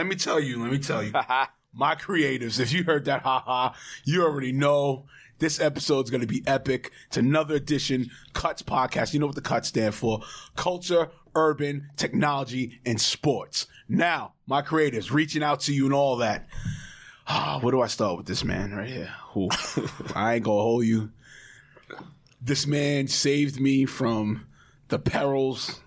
let me tell you, let me tell you, my creatives, if you heard that, haha, you already know this episode is going to be epic. It's another edition Cuts podcast. You know what the Cuts stand for? Culture, urban, technology, and sports. Now, my creatives reaching out to you and all that. Ah, where do I start with this man right here? Who I ain't gonna hold you. This man saved me from the perils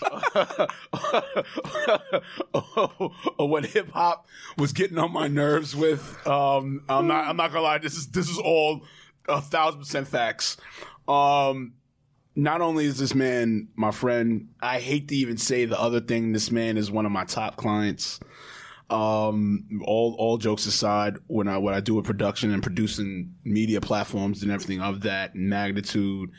what hip hop was getting on my nerves with. Um, I'm not. I'm not gonna lie. This is this is all a thousand percent facts. Um, not only is this man my friend, I hate to even say the other thing. This man is one of my top clients. Um, all all jokes aside, when I when I do with production and producing media platforms and everything of that magnitude,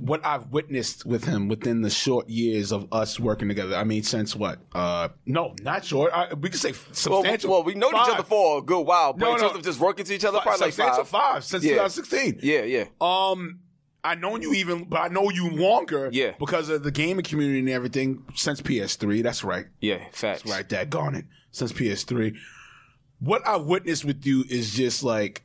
what I've witnessed with him within the short years of us working together. I mean, since what? Uh, no, not short. I, we could say Well, substantial. well, we know Five. each other for a good while, but No, in terms no. of just working to each other, Five- probably like substantial five. five since Yeah. 2016. Yeah, yeah. Um, I known you even, but I know you longer. Yeah. because of the gaming community and everything since PS3. That's right. Yeah, facts. That's right, that garnet since PS3. What I've witnessed with you is just like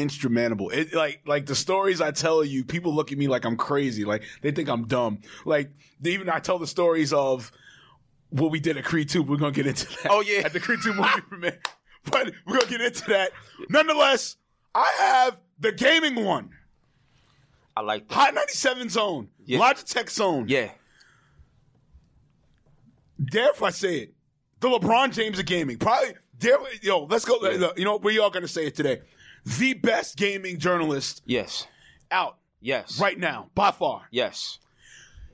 instrumentable. It like like the stories I tell you, people look at me like I'm crazy. Like they think I'm dumb. Like they, even I tell the stories of what we did at Creed 2. We're gonna get into that. Oh, yeah. At the Creed 2 movie premiere. But we're gonna get into that. Nonetheless, I have the gaming one. I like that. Hot 97 zone. Yeah. Logitech zone. Yeah. Dare if I say it, the LeBron James of gaming. Probably, dare, yo, let's go. Yeah. You know, we all going to say it today. The best gaming journalist Yes. out Yes. right now, by far. Yes.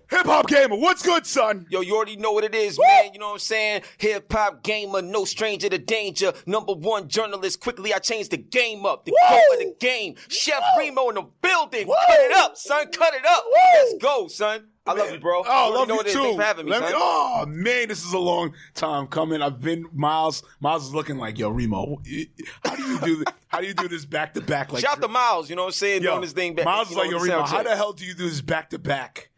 Hip hop gamer, what's good, son? Yo, you already know what it is, Woo! man. You know what I'm saying? Hip hop gamer, no stranger to danger. Number one journalist. Quickly, I changed the game up. The Woo! of the game. Chef Remo in the building. Woo! Cut it up, son. Cut it up. Woo! Let's go, son. I love you, bro. Oh, I love you is. too. Thanks for having me, Let son. oh man, this is a long time coming. I've been Miles. Miles is looking like, yo, Remo. How do you do? This, how do you do this back to back? Like, Shout out to Miles, you know what I'm saying? Yo, Doing this thing back. Miles is like, yo, Remo. How the hell do you do this back to back?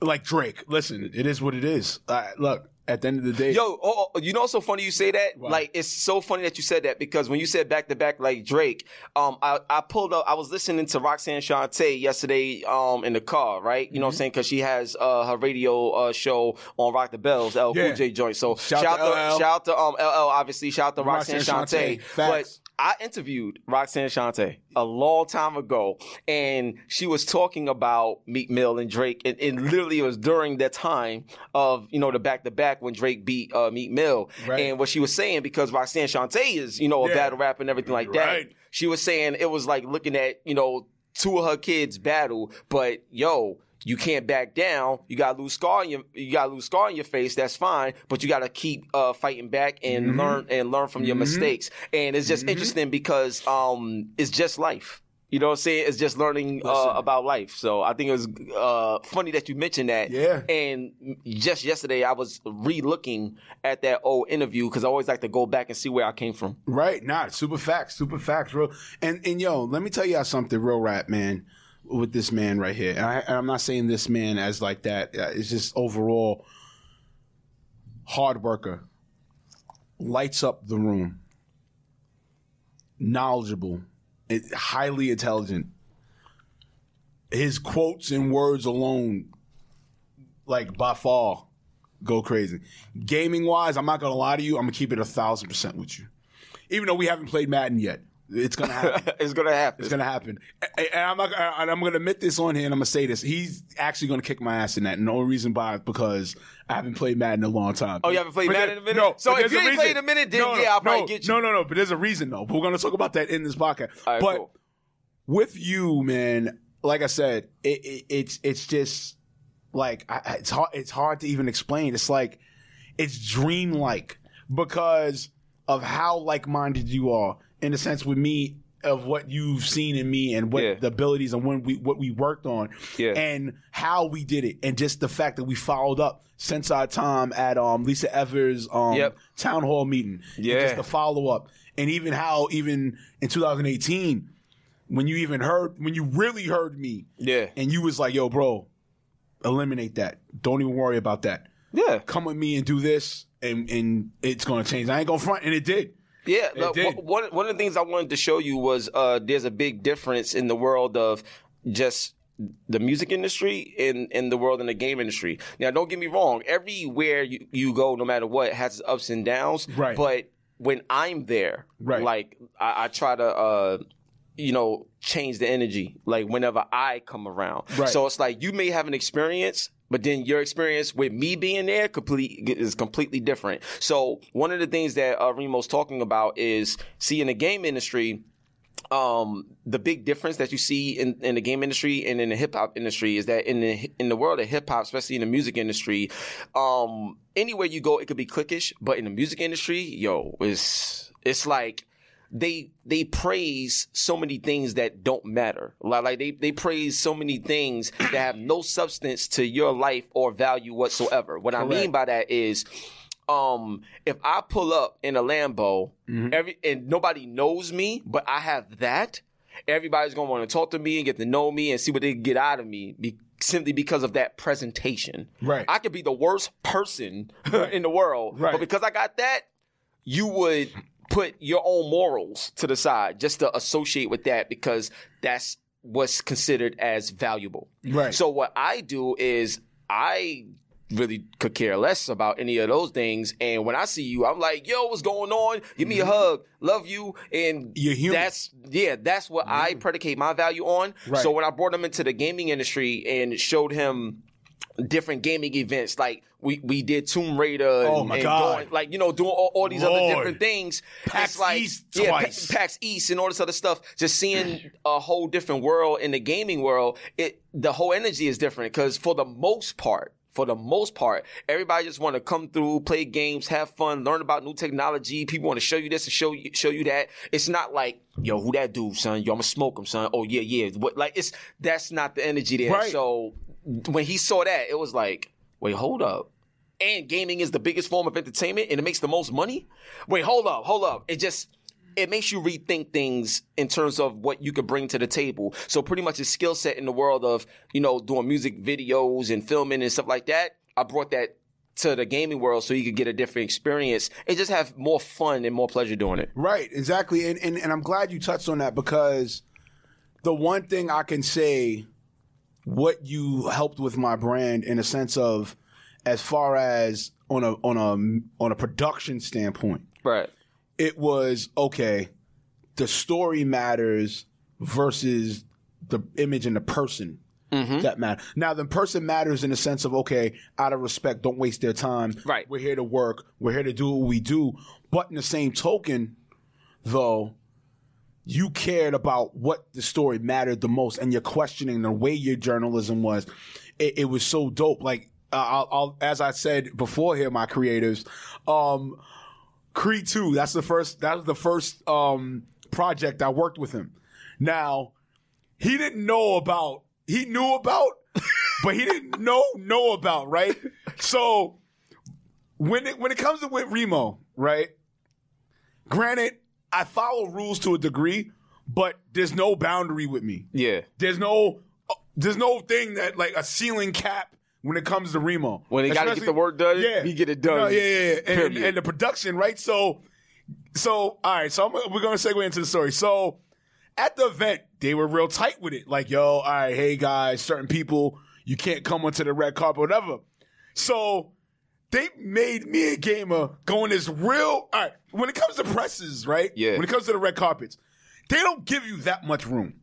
Like Drake. Listen, it is what it is. Uh, look, at the end of the day, Yo, oh, oh, you know, what's so funny you say that. Wow. Like, it's so funny that you said that because when you said back to back like Drake, um, I, I pulled up. I was listening to Roxanne Shante yesterday, um, in the car, right? You know Mm-hmm. what I'm saying? Because she has uh her radio uh show on Rock the Bells, L Yeah. Cool J joint. So Shout shout, to to LL. shout out to um LL, obviously. Shout out to Roxanne, Roxanne Shante. Shante. But. I interviewed Roxanne Shante a long time ago, and she was talking about Meek Mill and Drake, and, and literally it was during that time of you know the back to back when Drake beat uh, Meek Mill, Right. and what she was saying because Roxanne Shante is you know a Yeah. battle rapper and everything like that. Right. She was saying it was like looking at you know two of her kids battle, but yo. You can't back down. You gotta lose scar in your you gotta lose scar in your face. That's fine, but you gotta keep uh, fighting back and Mm-hmm. learn and learn from your mistakes. And it's just interesting because um, it's just life. You know what I'm saying? It's just learning uh, about life. So I think it was uh, funny that you mentioned that. Yeah. And just yesterday, I was re-looking at that old interview because I always like to go back and see where I came from. Right, nah, super facts, super facts, real. And and yo, let me tell y'all something, real rap, man, with this man right here. And, I, I'm not saying this man as like that. Uh, It's just overall hard worker, lights up the room, knowledgeable, highly intelligent. His quotes and words alone, like by far, go crazy. Gaming wise, I'm not gonna lie to you. I'm gonna keep it a thousand percent with you. Even though we haven't played Madden yet, it's gonna happen. it's gonna happen. It's gonna happen, and I'm not, and I'm gonna admit this on here, and I'm gonna say this. He's actually gonna kick my ass in that. And the only reason why is because I haven't played Madden in a long time. Oh, you haven't played But Madden in a minute? No. So if you ain't played a minute, then no, yeah, I'll probably no, get you. No, no, no. But there's a reason though. But we're gonna talk about that in this podcast. Right, but cool. with you, man, like I said, it, it, it's it's just like I, it's hard. It's hard to even explain. It's like it's dreamlike because of how like-minded you are in a sense with me of what you've seen in me and what Yeah. the abilities and when we what we worked on Yeah. and how we did it and just the fact that we followed up since our time at um Lisa Evers um Yep. town hall meeting And Yeah. just the follow up and even how even in 2018 when you even heard when you really heard me Yeah. and you was like yo bro eliminate that don't even worry about that Yeah. come with me and do this, and and it's gonna change. I ain't gonna front, and it did. Yeah, look, one- one of the things I wanted to show you was uh, there's a big difference in the world of just the music industry and in the world in the game industry. Now, don't get me wrong. Everywhere you, you go, no matter what, has its ups and downs. Right. But when I'm there, Right. like I, I try to. Uh, you know, change the energy like whenever I come around. Right. So it's like you may have an experience, but then your experience with me being there complete is completely different. So one of the things that uh, Remo's talking about is see in the game industry, um, the big difference that you see in, in the game industry and in the hip hop industry is that in the in the world of hip hop, especially in the music industry, um, anywhere you go, it could be cliquish. But in the music industry, yo, it's it's like they they praise so many things that don't matter. Like, like they they praise so many things that have no substance to your life or value whatsoever. What I mean by that is um if I pull up in a Lambo every and nobody knows me, but I have that, everybody's gonna want to talk to me and get to know me and see what they can get out of me be, simply because of that presentation. Right. I could be the worst person in the world, Right. but because I got that, you would put your own morals to the side just to associate with that because that's what's considered as valuable. Right. So what I do is I really could care less about any of those things. And when I see you, I'm like, yo, what's going on? Give me a hug, love you. And Mm-hmm. You're human. Mm-hmm. that's, yeah, that's what I predicate my value on. Right. So when I brought him into the gaming industry and showed him different gaming events, like we, we did Tomb Raider Oh my and God. going, like, you know, doing all, all these other different things. PAX It's like, East yeah, Pa- twice. PAX East and all this other stuff. Just seeing a whole different world in the gaming world, it the whole energy is different because for the most part, for the most part, everybody just want to come through, play games, have fun, learn about new technology. People want to show you this and show you show you that. It's not like, yo, who that dude, son? Yo, I'ma smoke him, son. Oh yeah, yeah. What like it's that's not the energy there. Right. So when he saw that, it was like, wait, hold up. And gaming is the biggest form of entertainment and it makes the most money? Wait, hold up, hold up. It just it makes you rethink things in terms of what you could bring to the table. So pretty much a skill set in the world of, you know, doing music videos and filming and stuff like that. I brought that to the gaming world so you could get a different experience and just have more fun and more pleasure doing it. Right, exactly. And, and and I'm glad you touched on that because the one thing I can say what you helped with my brand in a sense of as far as on a on a on a production standpoint, Right. it was okay, the story matters versus the image and the person. Mm-hmm. That matter. Now, the person matters in the sense of okay, out of respect, don't waste their time. Right. We're here to work. We're here to do what we do. But in the same token, though, you cared about what the story mattered the most, and you're questioning the way your journalism was. It, it was so dope. Like uh, I'll, I'll, as I said before, here, my creatives, um, Creed Two. That's the first. That was the first um, project I worked with him. Now, he didn't know about. He knew about, but he didn't know know about. Right. So when it when it comes to with Remo, right? Granted, I follow rules to a degree, but there's no boundary with me. Yeah. There's no uh, there's no thing that like a ceiling cap when it comes to Remo. When he gotta get the work done, yeah, he get it done. No, yeah, yeah, yeah. And, and, and the production, right? So, so all right. So I'm, we're gonna segue into the story. So at the event, they were real tight with it. Like, yo, all right, hey guys, certain people, you can't come onto the red carpet, whatever. So they made me a gamer going in this real. All right, when it comes to presses, right? Yeah. When it comes to the red carpets, they don't give you that much room.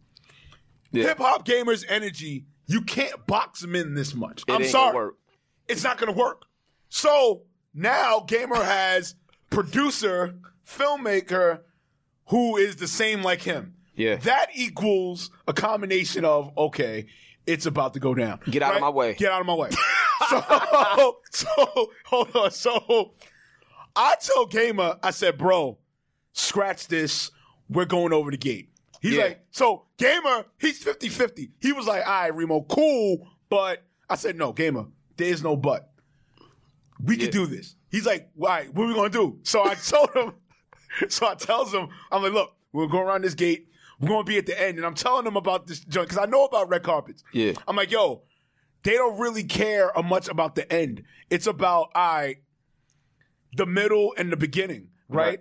Yeah. Hip hop gamers' energy, you can't box them in this much. It I'm sorry, gonna work. it's not going to work. So now Gamer has producer, filmmaker, who is the same like him. Yeah. that equals a combination of okay, it's about to go down. Get out of my way. Get out of my way. so, so hold on. So I told Gamer, I said, bro, scratch this. We're going over the gate. He's Yeah. like, so Gamer, he's 50 50. He was like, all right, Remo, cool. But I said, no, Gamer, there's no but. We Yeah. can do this. He's like, all right, what are we going to do? So I told him, so I tells him, I'm like, look, we're going around this gate. We're going to be at the end. And I'm telling him about this joint because I know about red carpets. Yeah. I'm like, yo, they don't really care much about the end. It's about I, the middle and the beginning, right? Right.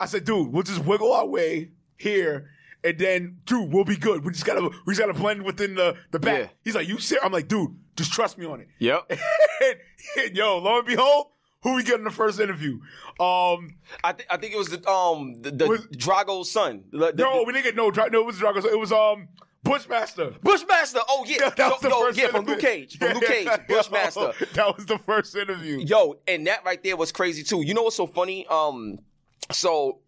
I said, dude, we'll just wiggle our way here, and then, dude, we'll be good. We just gotta, we just gotta blend within the the back. Yeah. He's like, you serious? I'm like, dude, just trust me on it. Yep. and, and yo, lo and behold, who we get in the first interview? Um, I, th- I think it was the um the, the Was- Drago's son. The, the- no, we didn't get no, dra- no, it was Drago. It was um Bushmaster. Bushmaster. Oh yeah, That was the no, first yeah, from. Luke Cage. From Luke Cage, Yeah, Bushmaster. yo, that was the first interview. Yo, and that right there was crazy too. You know what's so funny? Um, so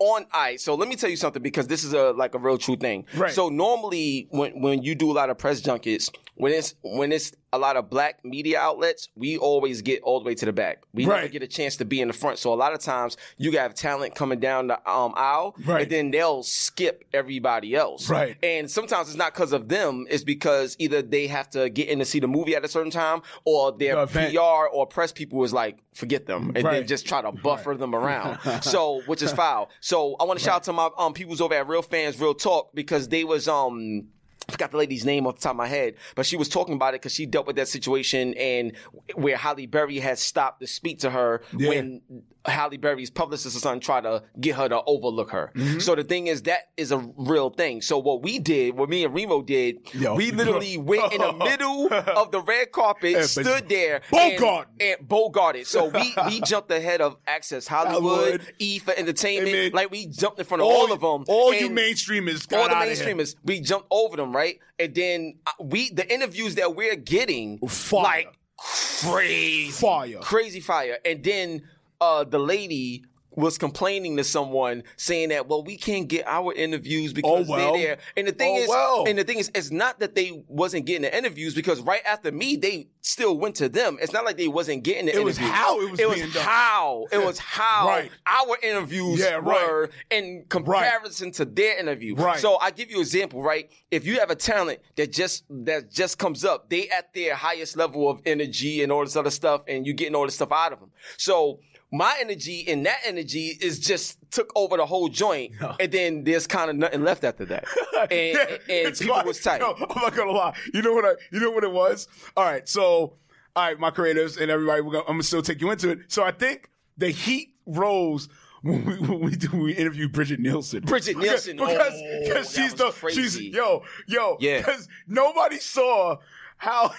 on ice. So let me tell you something because this is a like a real true thing. Right. So normally when when you do a lot of press junkets, when it's when it's a lot of black media outlets, we always get all the way to the back. We never get a chance to be in the front. So a lot of times you have talent coming down the um, aisle, Right. and then they'll skip everybody else. Right. And sometimes it's not because of them. It's because either they have to get in to see the movie at a certain time, or their The. PR or press people is like, forget them, and then just try to buffer them around. so, which is foul. So, I want to shout out to my um peoples over at Real Fans Real Talk because they was um. I forgot the lady's name off the top of my head, but she was talking about it because she dealt with that situation and where Halle Berry has stopped to speak to her Yeah. when Halle Berry's publicist or something tried to get her to overlook her. Mm-hmm. So the thing is, that is a real thing. So what we did, what me and Remo did, Yo. we literally went in the middle of the red carpet, but- stood there, and, Bogart. and bogarted. So we we jumped ahead of Access Hollywood, Hollywood. E for Entertainment. Amen. like we jumped in front of all, of them. All you mainstreamers got all the mainstreamers, we jumped over them, right? And then uh, we the interviews that we're getting, Fire. like crazy, Fire. crazy fire. And then uh, the lady was complaining to someone saying that, well, we can't get our interviews because Oh, well. they're there. And the thing Oh, is, well. and the thing is, it's not that they wasn't getting the interviews because right after me, they still went to them. It's not like they wasn't getting the It was how it was It was being done. how it was how Right. our interviews Yeah, right. were in comparison to their interview. Right. So I give you an example, right? If you have a talent that just that just comes up, they at their highest level of energy and all this other stuff, and you're getting all this stuff out of them. So my energy and that energy is just took over the whole joint, and then there's kind of nothing left after that. And, Yeah, and, and people was tight. Yo, I'm not gonna lie. You know what I? You know what it was? All right, so all right, my creatives and everybody, we're gonna, I'm gonna still take you into it. So I think the heat rose. When we, when we, do, when we interview Brigitte Nielsen. Brigitte Nielsen, Because, oh, because she's the, crazy. she's, yo, yo, Yeah. because nobody saw how,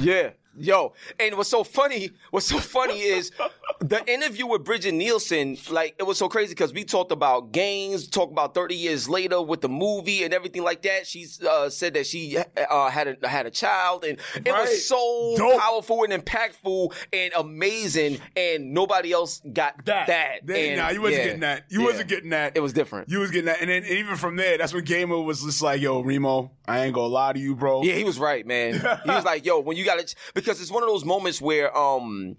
Yeah. Yo, and what's so funny, what's so funny is the interview with Brigitte Nielsen, like it was so crazy because we talked about games, talked about 30 years later with the movie and everything like that. She uh, said that she uh, had a had a child and it Right. was so Dope. powerful and impactful and amazing and nobody else got that. that. They- And, nah, you wasn't yeah, getting that. You yeah. wasn't getting that. It was different. You was getting that. And then even from there, that's when Gamer was just like, yo, Remo, I ain't gonna lie to you, bro. Yeah, he was right, man. he was like, "Yo, when you got to because it's one of those moments where um,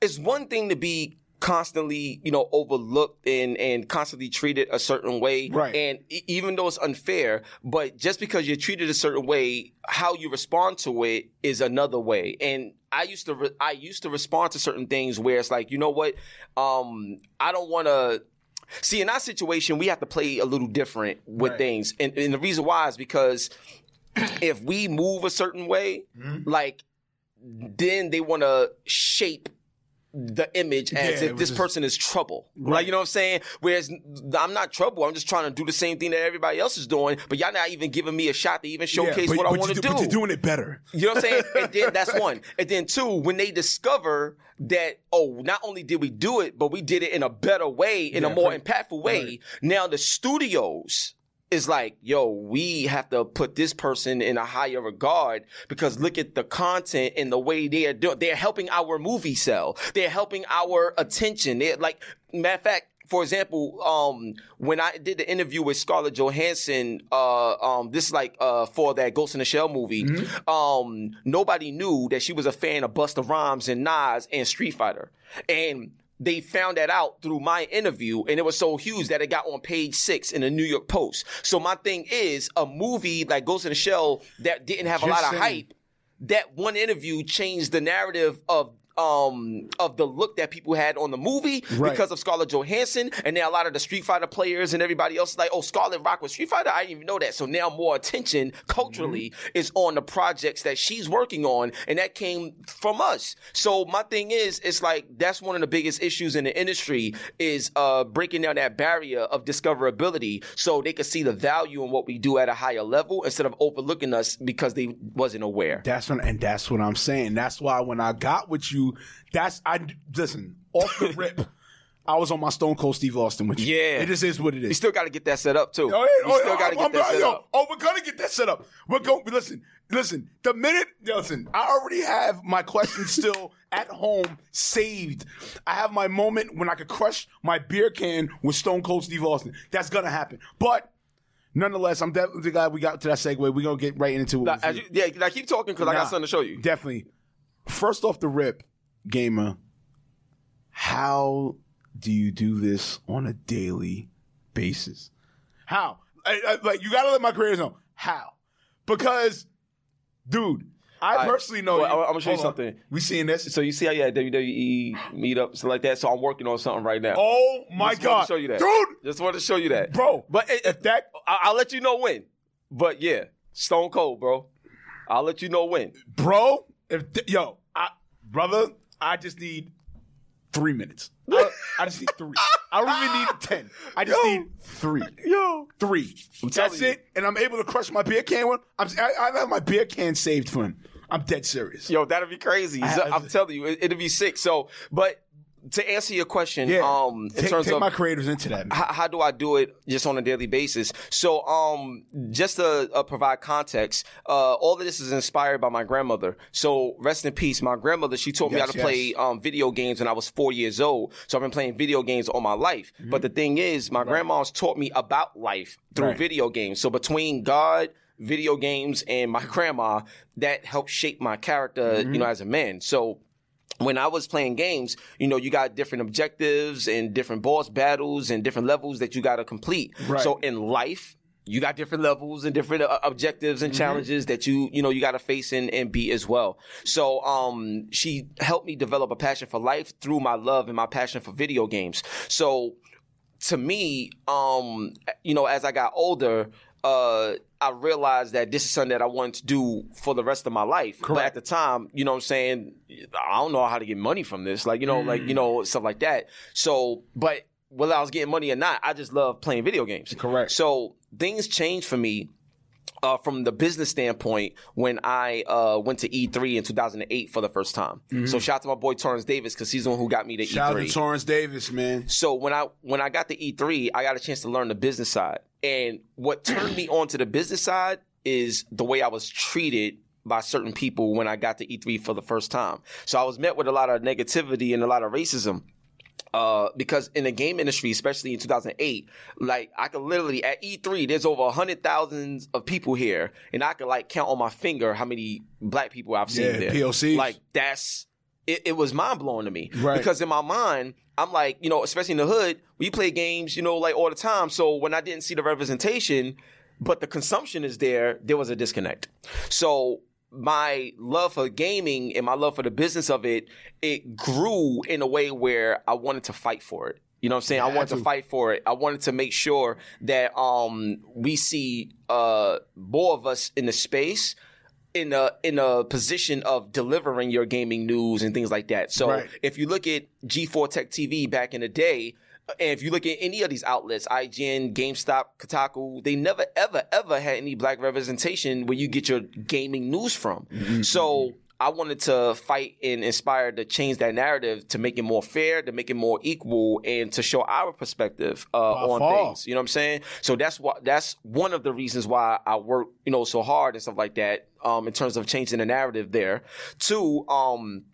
it's one thing to be constantly, you know, overlooked and and constantly treated a certain way, Right. And e- even though it's unfair, but just because you're treated a certain way, how you respond to it is another way, and. I used to re- I used to respond to certain things where it's like you know what um I don't want to see in our situation we have to play a little different with Right. things and, and the reason why is because if we move a certain way, Mm-hmm. like then they want to shape the image as Yeah, if this just- person is trouble. Like, you know what I'm saying? Whereas I'm not trouble. I'm just trying to do the same thing that everybody else is doing, but y'all not even giving me a shot to even showcase but, what I want to do- do. But you're doing it better. You know what I'm saying? And then that's one. And then two, when they discover that, oh, not only did we do it, but we did it in a better way, in Yeah, a more right. impactful way. Right. Now the studios is like, yo, we have to put this person in a higher regard because look at the content and the way they are doing. They're helping our movie sell. They're helping our attention. They're like, matter of fact, for example, um, when I did the interview with Scarlett Johansson, uh, um, this is like uh, for that Ghost in the Shell movie, um, nobody knew that she was a fan of Busta Rhymes and Nas and Street Fighter, and they found that out through my interview, and it was so huge that it got on page six in the New York Post. So my thing is, a movie like Ghost in the Shell that didn't have a Just lot of saying. hype that one interview changed the narrative of um of the look that people had on the movie Right. because of Scarlett Johansson, and now a lot of the Street Fighter players and everybody else is like, oh, Scarlett Rock was Street Fighter. I didn't even know that. So now more attention culturally Mm-hmm. is on the projects that she's working on, and that came from us. So my thing is, it's like that's one of the biggest issues in the industry is uh breaking down that barrier of discoverability, so they could see the value in what we do at a higher level instead of overlooking us because they wasn't aware. That's what, and that's what I'm saying. That's why when I got with you, that's I listen off the rip. I was on my Stone Cold Steve Austin with you. Yeah. it just is what it is. You still got to get that set up too. Oh, yeah, you oh, still got to I'm- get that I'm- set yo, up. Oh, we're gonna get that set up. We're going. Listen, listen. The minute, listen, I already have my question still at home saved. I have my moment when I could crush my beer can with Stone Cold Steve Austin. That's gonna happen. But nonetheless, I'm definitely glad we got to that segue. We're gonna get right into it. You, yeah, now keep talking because I got something to show you. Definitely. First off the rip, gamer, how do you do this on a daily basis? How? I, I- like you gotta let my creators know how, because, dude, I I- personally know. well. I'm- I'ma show you on. something. We seeing this? So you see how you had WWE meetups and like that. So I'm working on something right now. oh my Just god, to show you that, dude, Just wanted to show you that, bro. But it, if that, I- I'll let you know when. But yeah, Stone Cold, bro. I'll let you know when. bro, if th- yo, I, brother, I just need three minutes. I, I just need three. I don't even need ten. I just Yo. need three. Yo, Three. telling That's you. it. And I'm able to crush my beer can one. I'm, I, I have my beer can saved for him. I'm dead serious. yo, that'd be crazy. I'm telling you, it, it'd be sick. So, but to answer your question, Yeah. um, in take terms take of my creators into that. how, how do I do it just on a daily basis? So, um, just to uh, provide context, uh, all of this is inspired by my grandmother. So, rest in peace. My grandmother, she taught me how to yes. play um, video games when I was four years old. So, I've been playing video games all my life. But the thing is, my grandma's taught me about life through Right. video games. So, between God, video games, and my grandma, that helped shape my character, you know, as a man. So, when I was playing games, you know, you got different objectives and different boss battles and different levels that you got to complete. Right. So in life, you got different levels and different uh, objectives Mm-hmm. and challenges that you, you know, you got to face and, and beat as well. So, um, she helped me develop a passion for life through my love and my passion for video games. So, to me, um, you know, as I got older, uh, I realized that this is something that I wanted to do for the rest of my life. But Correct. at the time, you know what I'm saying? I don't know how to get money from this. Like, you know, like, you know, stuff like that. So, but whether I was getting money or not, I just love playing video games. Correct. So things changed for me uh, from the business standpoint when I uh, went to E3 in 2008 for the first time. So shout out to my boy Torrance Davis because he's the one who got me to Mm-hmm. Shout out E3. to Torrance Davis, man. So when I when I got to E3, I got a chance to learn the business side. And what turned me on to the business side is the way I was treated by certain people when I got to E3 for the first time. So I was met with a lot of negativity and a lot of racism. Uh, because in the game industry, especially in 2008, like I could literally at E3, there's over a hundred thousands of people here, and I could like count on my finger how many black people I've seen Yeah, there. POCs. Like that's it, it was mind blowing to me Right. because in my mind, I'm like, you know, especially in the hood, we play games, you know, like all the time. So when I didn't see the representation, but the consumption is there, there was a disconnect. So my love for gaming and my love for the business of it, it grew in a way where I wanted to fight for it. You know what I'm saying? I wanted to to. fight for it. I wanted to make sure that um we see uh more of us in the space in a in a position of delivering your gaming news and things like that. So Right. if you look at G4 Tech TV back in the day, and if you look at any of these outlets, IGN, GameSpot, Kotaku, they never ever ever had any black representation where you get your gaming news from. Mm-hmm. So I wanted to fight and inspire to change that narrative to make it more fair, to make it more equal, and to show our perspective uh, on far. things. You know what I'm saying? So that's what that's one of the reasons why I work, you know, so hard and stuff like that. Um, in terms of changing the narrative there. Two, um,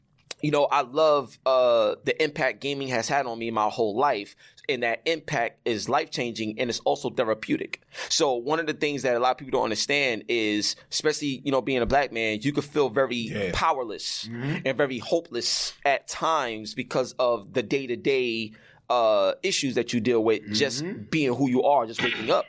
you know, I love uh the impact gaming has had on me my whole life. And that impact is life changing and it's also therapeutic. So one of the things that a lot of people don't understand is, especially, you know, being a black man, you could feel very Yeah. powerless and very hopeless at times because of the day to day uh issues that you deal with just being who you are, just waking up.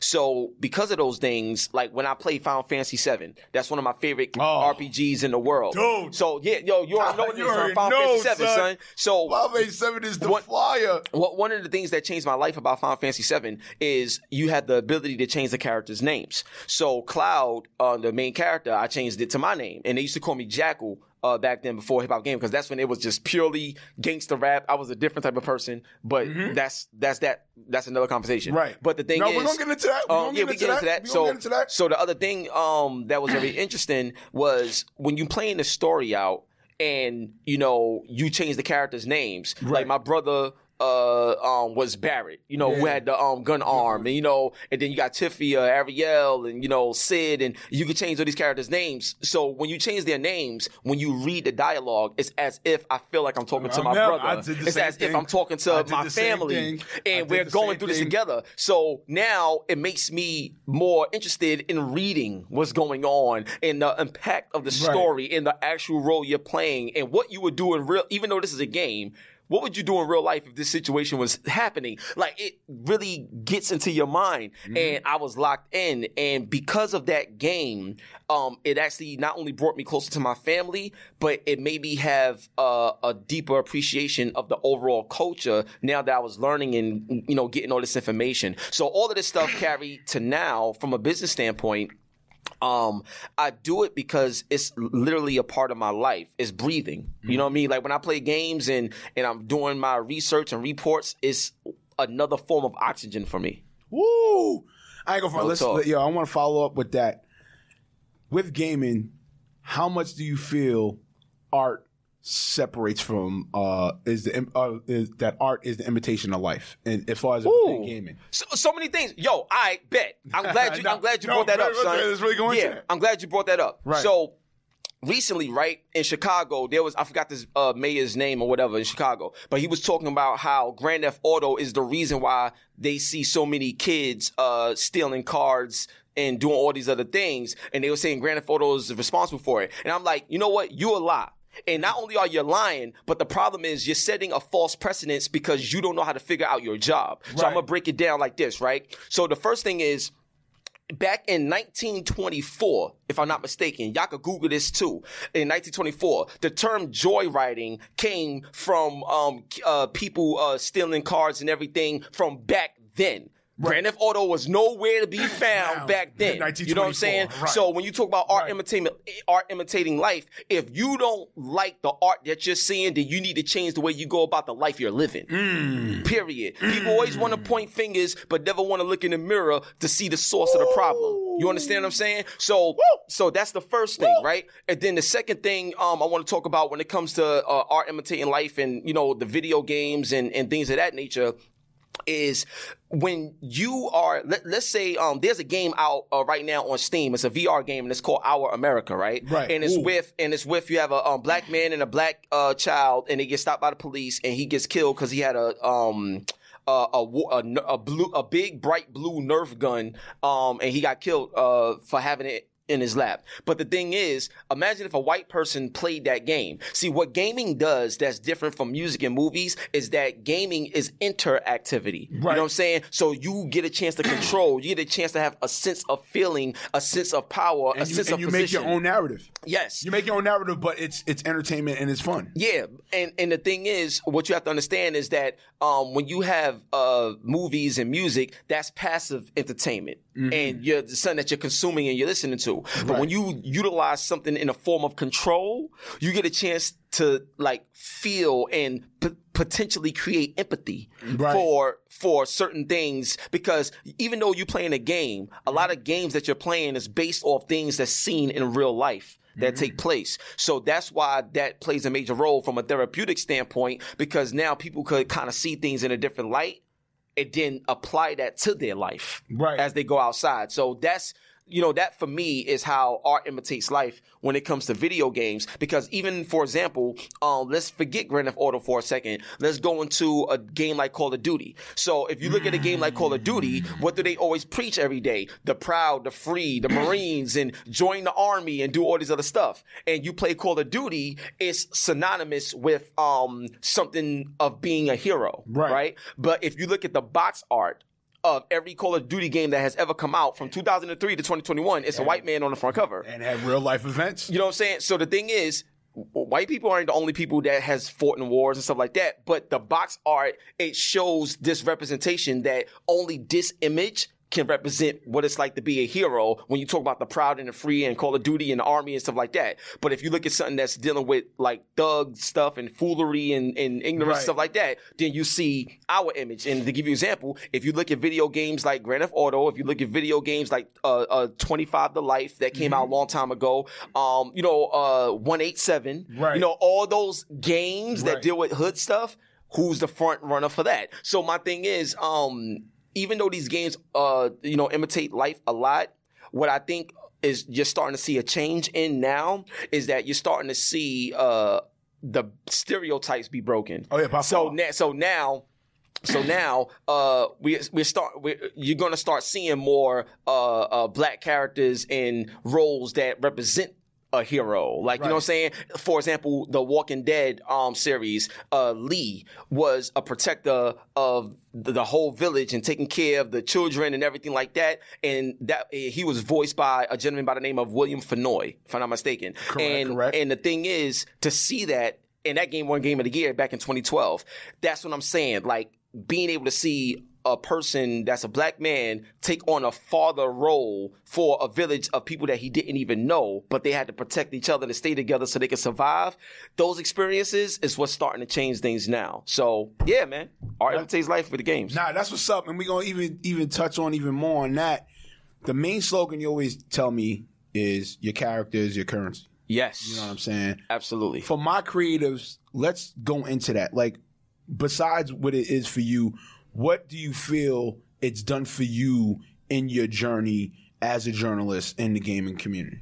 So because of those things, like when I play Final Fantasy VII, that's one of my favorite Oh. RPGs in the world. Dude. So yeah, yo, you already know what You is, son. already Final know, Fantasy VII, son. son. So Final Fantasy Seven is the What- flyer. what one of the things that changed my life about Final Fantasy VII is you had the ability to change the characters' names. So Cloud, uh, the main character, I changed it to my name, and they used to call me Jackal. Uh, back then, before hip hop game, because that's when it was just purely gangster rap. I was a different type of person, but that's that's that that's another conversation. Mm-hmm. Right. But the thing No, is, we're gonna get into that. We're um, yeah, get we into get into that. that. So, get into that. so the other thing um, that was very interesting was when you playing the story out, and you know you change the characters' names. Right. Like my brother uh um was Barret, you know, who had the um gun arm and you know, and then you got Tifa, uh, Ariel and you know, Cid and you can change all these characters' names. So when you change their names, when you read the dialogue, it's as if I feel like I'm talking to I'm my never- brother. I did the it's as if. I'm talking to my family and we're going through this together. So now it makes me more interested in reading what's going on and the impact of the Right. story and the actual role you're playing and what you would do in real even though this is a game what would you do in real life if this situation was happening? Like it really gets into your mind. Mm-hmm. and i was locked in. And because of that game um it actually not only brought me closer to my family but it made me have uh, a deeper appreciation of the overall culture now that i was learning and you know getting all this information. So all of this stuff carried to now from a business standpoint um, I do it because it's literally a part of my life. It's breathing. You know what I mean? Like when I play games and and I'm doing my research and reports, it's another form of oxygen for me. Woo! I ain't gonna. Real Let's, talk. yo, I want to follow up with that. With gaming, how much do you feel art separates from? Uh, is the uh, is that art is the imitation of life, and as far as Ooh. gaming, So, so many things. Yo, I bet. I'm glad you. No, I'm glad you no, brought that very up, son. let's really go into yeah. I'm glad you brought that up. Right. So recently, right in Chicago, there was I forgot this uh, mayor's name or whatever in Chicago, but he was talking about how Grand Theft Auto is the reason why they see so many kids uh, stealing cards. And doing all these other things, and they were saying Grand Theft Auto is responsible for it. And I'm like, you know what? You a lie. And not only are you lying, but the problem is you're setting a false precedence because you don't know how to figure out your job. So I'm gonna break it down like this, right? So the first thing is back in 1924, if I'm not mistaken, y'all could Google this too. In 1924, the term joyriding came from um, uh, people uh, stealing cars and everything from back then. Grand Theft Auto was nowhere to be found Now, back then. You know what I'm saying? right. So when you talk about art Right. imitating art imitating life, if you don't like the art that you're seeing, then you need to change the way you go about the life you're living. Mm. Period. People always want to point fingers, but never want to look in the mirror to see the source of the problem. You understand what I'm saying? So, so that's the first thing, right? And then the second thing um, I want to talk about when it comes to uh, art imitating life and you know the video games and and things of that nature is when you are let, let's say um there's a game out uh, right now on steam it's a vr game and it's called our america right Right. and it's Ooh. with and it's with you have a um, black man and a black uh child and they get stopped by the police and he gets killed because he had a um uh, a, a a blue a big bright blue nerf gun um and he got killed uh for having it in his lap. But the thing is, imagine if a white person played that game. See, what gaming does that's different from music and movies is that gaming is interactivity. You know what I'm saying? So you get a chance to control, you get a chance to have a sense of feeling, a sense of power, a you, sense and of you position. make your own narrative. Yes. You make your own narrative, but it's it's entertainment and it's fun. Yeah, and and the thing is, what you have to understand is that um, when you have uh, movies and music, that's passive entertainment, and you're something that you're consuming and you're listening to. But when you utilize something in a form of control, you get a chance to like feel and p- potentially create empathy Right. for for certain things because even though you're playing a game, a lot of games that you're playing is based off things that's seen in real life that mm-hmm. take place. So that's why that plays a major role from a therapeutic standpoint because now people could kind of see things in a different light and then apply that to their life Right. as they go outside. So that's you know that for me is how art imitates life when it comes to video games. Because even for example um, let's forget grand theft auto for a second. Let's go into a game like call of duty. So if you look at a game like call of duty what do they always preach every day? The proud the free the marines and join the army and do all these other stuff. And you play call of duty it's synonymous with um, something of being a hero Right. right? But if you look at the box art of every Call of Duty game that has ever come out from 2003 to 2021. It's a white man on the front cover. and have real life events. You know what I'm saying? So the thing is, white people aren't the only people that has fought in wars and stuff like that. But the box art it shows this representation that only this image can represent what it's like to be a hero when you talk about the proud and the free and Call of Duty and the army and stuff like that. But if you look at something that's dealing with like thug stuff and foolery and, and ignorance Right. and stuff like that, then you see our image. And to give you an example, if you look at video games like Grand Theft Auto, if you look at video games like uh, uh 25 to Life that came Mm-hmm. out a long time ago, um, you know, uh 187, Right. you know, all those games that deal with hood stuff, who's the front runner for that? So my thing is, um, even though these games uh, you know, imitate life a lot, what I think is you're starting to see a change in now is that you're starting to see uh the stereotypes be broken. Oh, yeah, by so far. na- so now so now uh we we start we you're going to start seeing more uh, uh black characters in roles that represent a hero. Like you know what i'm saying? For example the walking dead um series uh lee was a protector of the, the whole village and taking care of the children and everything like that. And that he was voiced by a gentleman by the name of william Fennoy, if i'm not mistaken. Correct, and correct. and the thing is to see that and that game won game of the year back in 2012 that's what i'm saying. Like being able to see a person that's a black man take on a father role for a village of people that he didn't even know, but they had to protect each other to stay together so they could survive. Those experiences is what's starting to change things now. So yeah, man, art imitates life for the games. Nah, that's what's up, and we're gonna even even touch on even more on that. The main slogan you always tell me is your character is your currency. yes, You know what I'm saying? absolutely. For my creatives, let's go into that. Like, besides what it is for you, what do you feel it's done for you in your journey as a journalist in the gaming community?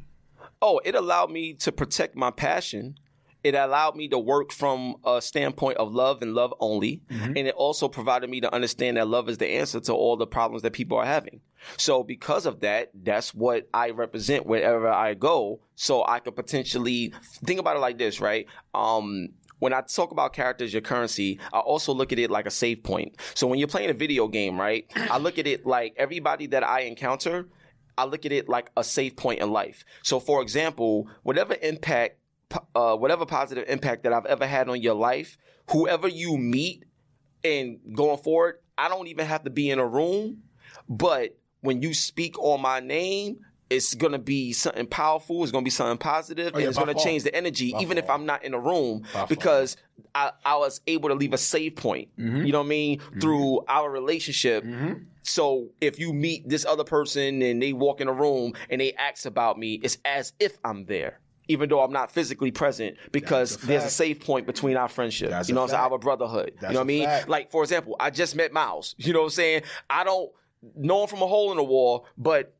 Oh, it allowed me to protect my passion. It allowed me to work from a standpoint of love and love only. And it also provided me to understand that love is the answer to all the problems that people are having. So because of that, that's what I represent wherever I go. So I could potentially think about it like this, right? Um, when I talk about characters, your currency, I also look at it like a save point. So when you're playing a video game, right? I look at it like everybody that I encounter, I look at it like a safe point in life. So, for example, whatever impact, uh, whatever positive impact that I've ever had on your life, whoever you meet and going forward, I don't even have to be in a room, but when you speak on my name, it's gonna be something powerful. It's gonna be something positive, and yeah, it's gonna far. change the energy, even if. I'm not in a room, far. because I, I was able to leave a save point. Mm-hmm. You know what I mean through our relationship. So if you meet this other person and they walk in a room and they ask about me, it's as if I'm there. Even though I'm not physically present, because a there's a safe point between our friendship. That's you know, what I'm saying? our brotherhood. That's you know what I mean? fact. Like for example, I just met Miles. You know what I'm saying? I don't know him from a hole in the wall, but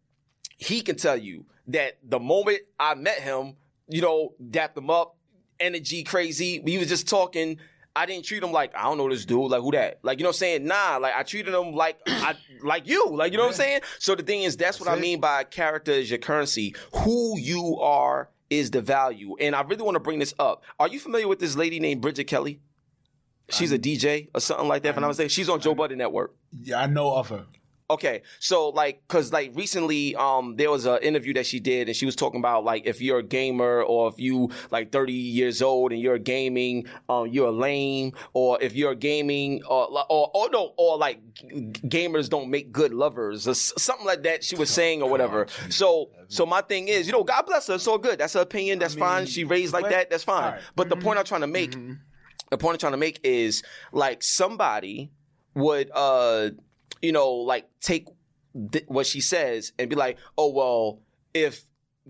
he can tell you that the moment I met him, you know, dapped him up, energy crazy. We was just talking. I didn't treat him like I don't know this dude, like who that? Like you know what I'm saying? Nah, like I treated him like I like you. Like you know what I'm saying? So the thing is that's, what I mean by character is your currency. Who you are is the value. And I really want to bring this up. Are you familiar with this lady named Bridget Kelly? She's a DJ or something like that. If I'm not mistaken, she's on Joe Budden Network. Yeah, I know of her. Okay, so like, cause like recently, um, there was an interview that she did, and she was talking about like if you're a gamer or if you like 30 years old and you're gaming, um, you're lame, or if you're gaming, or or or no, or like gamers don't make good lovers, or something like that. She was saying or whatever. So, so my thing is, you know, God bless her, it's all good. That's her opinion. That's fine. She raised like but- that. That's fine. right. But the point I'm trying to make the point I'm trying to make is like somebody would uh you know like take th- what she says and be like oh well if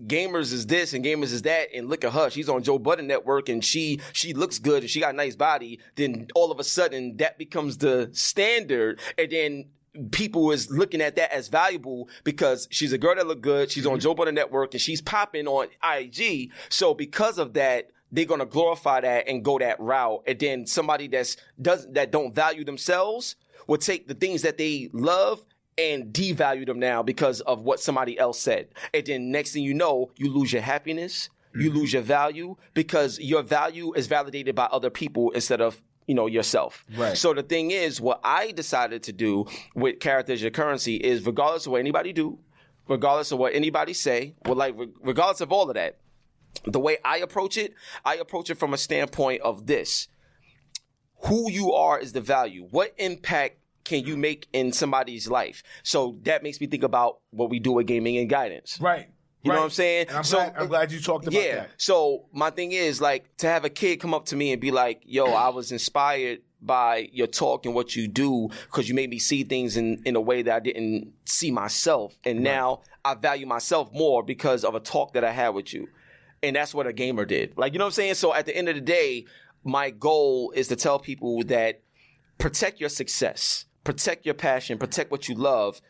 gamers is this and gamers is that and look at her. She's on joe budden network and she she looks good and she got a nice body. Then all of a sudden that becomes the standard and then people is looking at that as valuable because she's a girl that look good. She's on mm-hmm. joe budden network and she's popping on ig so because of that they're gonna glorify that and go that route, and then somebody that's does that don't value themselves will take the things that they love and devalue them now because of what somebody else said, and then next thing you know, you lose your happiness, you mm-hmm. lose your value because your value is validated by other people instead of you know yourself. Right. So the thing is, what I decided to do with character as your currency is, regardless of what anybody do, regardless of what anybody say, well, like regardless of all of that, the way I approach it, I approach it from a standpoint of this: who you are is the value. What impact can you make in somebody's life? So that makes me think about what we do with gaming and guidance. Right. You know what I'm saying? And I'm, So- glad, I'm glad you talked about yeah. that. So my thing is like to have a kid come up to me and be like, "Yo, I was inspired by your talk and what you do because you made me see things in in a way that I didn't see myself, and now I value myself more because of a talk that I had with you." And that's what a gamer did. Like you know what I'm saying? So at the end of the day, my goal is to tell people that protect your success, protect your passion, protect what you love.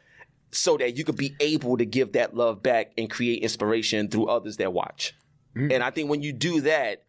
So that you could be able to give that love back and create inspiration through others that watch. Mm. And I think when you do that,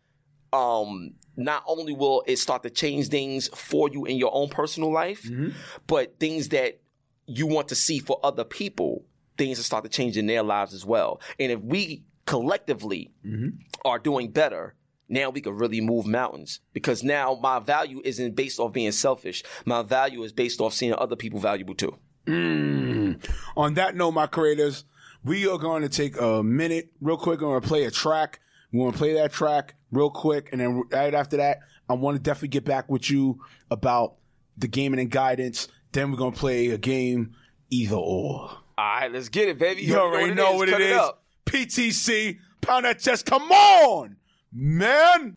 um, not only will it start to change things for you in your own personal life, mm-hmm. but things that you want to see for other people, things that start to change in their lives as well. And if we collectively mm-hmm. are doing better, now we can really move mountains because now my value isn't based off being selfish. My value is based off seeing other people valuable too. Hmm. On that note, my creators, we are going to take a minute, real quick. We're going to play a track. We're going to play that track real quick, and then right after that, I want to definitely get back with you about the gaming and guidance. Then we're going to play a game, either or. All right, let's get it, baby. You already know what it is. up. PTC, pound that chest. Come on, man.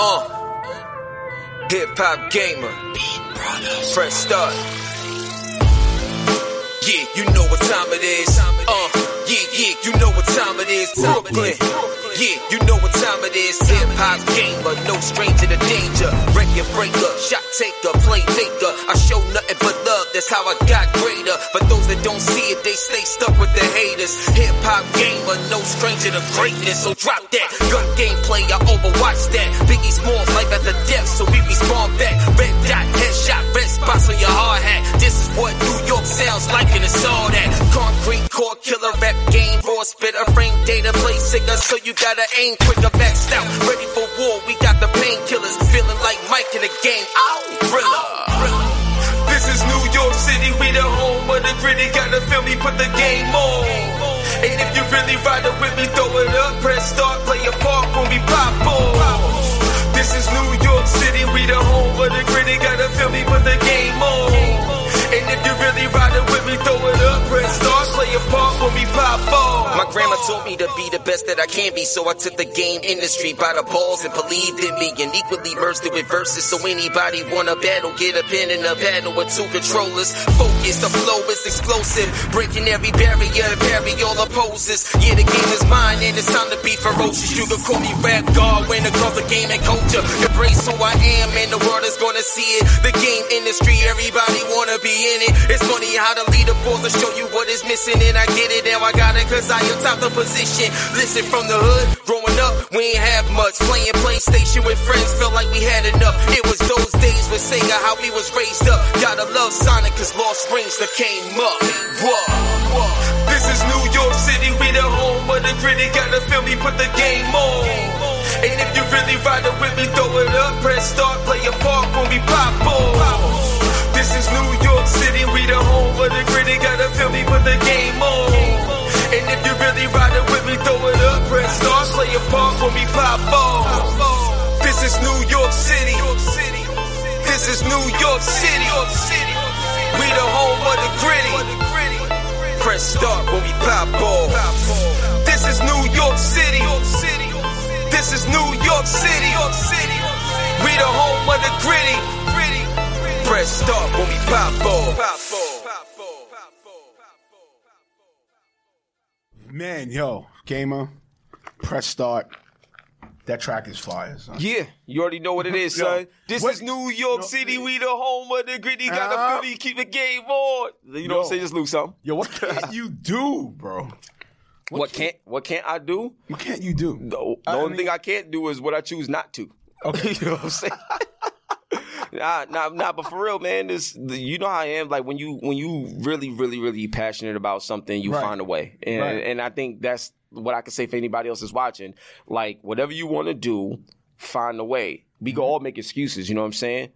Uh, hip hop gamer, fresh start. Yeah, you know what time it is. Uh, yeah, yeah, you know what time it is. Brooklyn. Yeah, you know what time it is. Hip hop gamer, no stranger to danger. Record breaker, shot taker, playmaker. I show nothing but love, that's how I got greater. For those that don't see it, they stay stuck with the haters. Hip hop gamer, no stranger to greatness. So drop that gun gameplay, I overwatch that. Biggie Smalls life at the depth, so we respawn back. Red dot, headshot, red spots on your hard hat. This is what New York sounds like, and it's all that. Concrete core killer, rap game, raw spitter, frame data, play singer, so you gotta aim quicker, back stout. Ready for war, we got the painkillers, feeling like Mike in the game. Ow, thriller. This is New York City, we the home of the gritty. Gotta feel me, put the game on. And if you really ride it with me, throw it up, press start, play a part when we pop on. This is New York City, we the home of the gritty. Gotta feel me, put the game on. And if you really ride it with me, throw it up, press start, play a part. My grandma told me to be the best that I can be, so I took the game industry by the balls and believed in me, and equally merged it with verses. So anybody wanna battle, get a pen and a paddle with two controllers. Focus, the flow is explosive, breaking every barrier and parry all opposes. Yeah, the game is mine, and it's time to be ferocious. You can call me rap god when it comes to game and culture. Embrace who I am, and the world is gonna see it. The game industry, everybody wanna be in it. It's funny how the leaderboards will show you what is missing, and I get it, now I got it, cause I am top the position. Listen from the hood, growing up, we ain't have much. Playing PlayStation with friends, felt like we had enough. It was those days with Sega, how we was raised up. Gotta love Sonic, cause Lost Springs that came up. Whoa. This is New York City, we the home of the gritty. Gotta feel me, put the game on. And if you really ride it with me, throw it up, press start, play a part when we pop on. This is New York City, we the home of the gritty. Gotta feel me, put the game on. And if you really ride it with me, throw it up, press start, play a part when we pop on. This is New York City. This is New York City. We the home of the gritty. Press start when we pop off. This is New York City. This is New York City. We the home of the gritty. Press start when we pop off. Man, yo, gamer, press start. That track is fire, son. Yeah, you already know what it is, Yo, son. This what- is New York Yo, City. We the home of the gritty. Gotta Uh-huh. feel me, keep the game on. You know what I'm saying? Just lose something. Yo, what can't you do, bro? What, can't What can't I do? What can't you do? The, the I only mean- thing I can't do is what I choose not to. Okay, you know what I'm saying. Nah, nah, nah, but for real, man, this you know how I am. Like when you when you really, really, really passionate about something, you Right. find a way, and Right. and I think that's what I can say for anybody else that's watching. Like whatever you want to do, find a way. We Mm-hmm. can all make excuses, you know what I'm saying?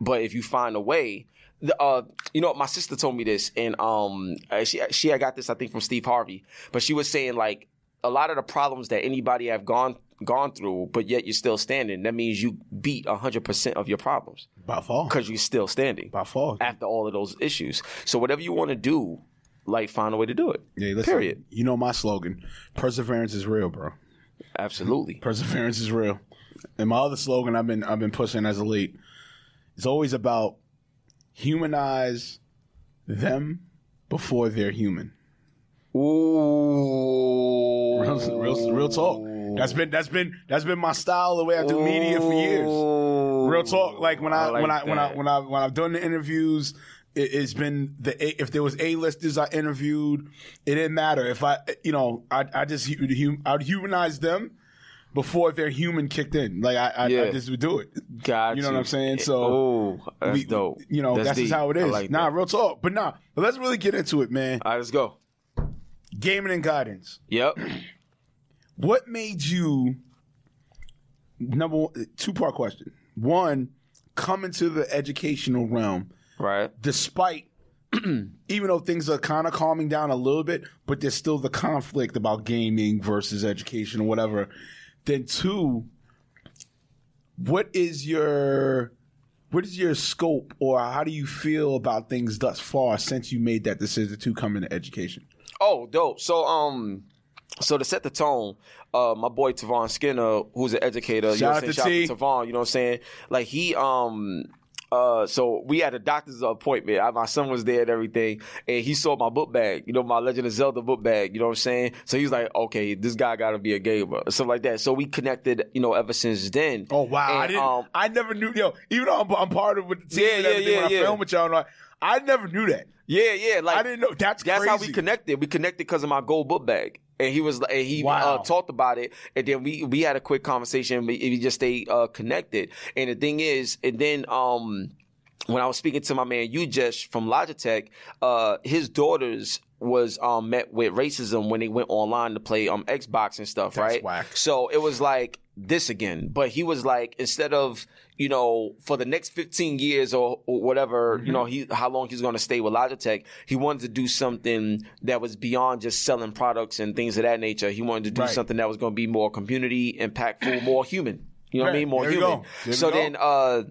But if you find a way, the, uh, you know, my sister told me this, and um, uh, she she had got this I think from Steve Harvey, but she was saying like a lot of the problems that anybody have gone gone through, but yet you're still standing. That means you beat hundred percent of your problems By far. because you're still standing By far. after all of those issues. So whatever you want to do, like find a way to do it. Yeah, listen, Period. You know my slogan: perseverance is real, bro. Absolutely. Perseverance is real. And my other slogan I've been I've been pushing as a lead is always about humanize them before they're human. Ooh. Real, real, real talk. That's been that's been that's been my style the way I do media for years. Real talk. Like when I, I like when I when I that. when I when I've done the interviews, it, it's been the if there was A listers I interviewed, it didn't matter if I you know I I just I'd humanize them before their human kicked in. Like I I, Yeah. I just would do it. Got You know what I'm saying? So oh, that's we- dope. You know that's, just how it is. I like nah, that. real talk. But nah, but let's really get into it, man. All right, let's go. Gaming and guidance. Yep. What made you number one, two part question? One, come into the educational realm Right. despite even though things are kind of calming down a little bit, but there's still the conflict about gaming versus education or whatever. Then two, what is your what is your scope or how do you feel about things thus far since you made that decision to come into education? Oh, dope. So, um, so to set the tone, uh, my boy Tavon Skinner, who's an educator, you know what I'm saying? Shout out to Tavon, you know what I'm saying? Like he, um, uh, so we had a doctor's appointment. I, my son was there and everything, and he saw my book bag, you know, my Legend of Zelda book bag. You know what I'm saying? So he's like, okay, this guy got to be a gamer, stuff like that. So we connected, you know, ever since then. Oh wow! I didn't. um, I never knew. Yo, even though I'm, I'm part of with the team Yeah, and yeah, everything yeah, when I yeah. film with y'all, and all, I never knew that. Yeah, yeah. Like I didn't know. That's That's how we connected. We connected because of my gold book bag. And he was, and he Wow. uh, talked about it, and then we we had a quick conversation. We, we just stayed uh, connected. And the thing is, and then um, when I was speaking to my man Ujesh from Logitech, uh, his daughters was um met with racism when they went online to play um Xbox and stuff, That's right? whack. So it was like this again. But he was like, instead of, you know, for the next 15 years or, or whatever, Mm-hmm. you know, he how long he's gonna stay with Logitech, he wanted to do something that was beyond just selling products and things of that nature. He wanted to do Right. something that was gonna be more community impactful, more human. You know what I mean? More There human. go. There we So then uh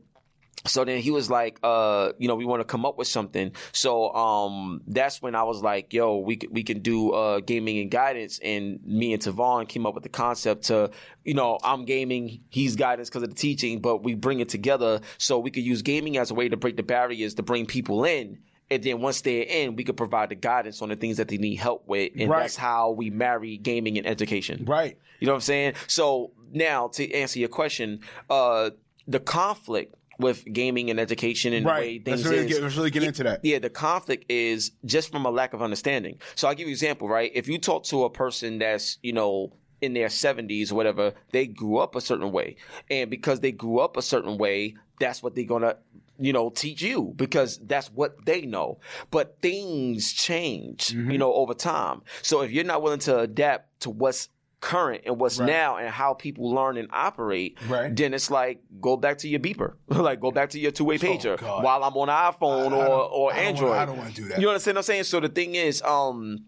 so then he was like, uh, you know, we want to come up with something. So um, that's when I was like, yo, we we can do uh, gaming and guidance. And me and Tavon came up with the concept to, you know, I'm gaming, he's guidance because of the teaching, but we bring it together so we could use gaming as a way to break the barriers to bring people in. And then once they're in, we could provide the guidance on the things that they need help with. And Right. that's how we marry gaming and education. Right. You know what I'm saying? So now to answer your question, uh, the conflict with gaming and education and the way Right. things Let's really is, get. Let's really get into that. yeah, the conflict is just from a lack of understanding. So I'll give you an example, right? If you talk to a person that's, you know, in their 70s or whatever, they grew up a certain way. And because they grew up a certain way, that's what they're going to, you know, teach you because that's what they know. But things change, Mm-hmm. you know, over time. So if you're not willing to adapt to what's current and what's Right. now and how people learn and operate, Right. then it's like go back to your beeper. like go back to your two-way pager Oh, while I'm on iPhone I- I or, or I don't Android. wanna- I don't wanna do that. You understand what I'm saying? So the thing is, um,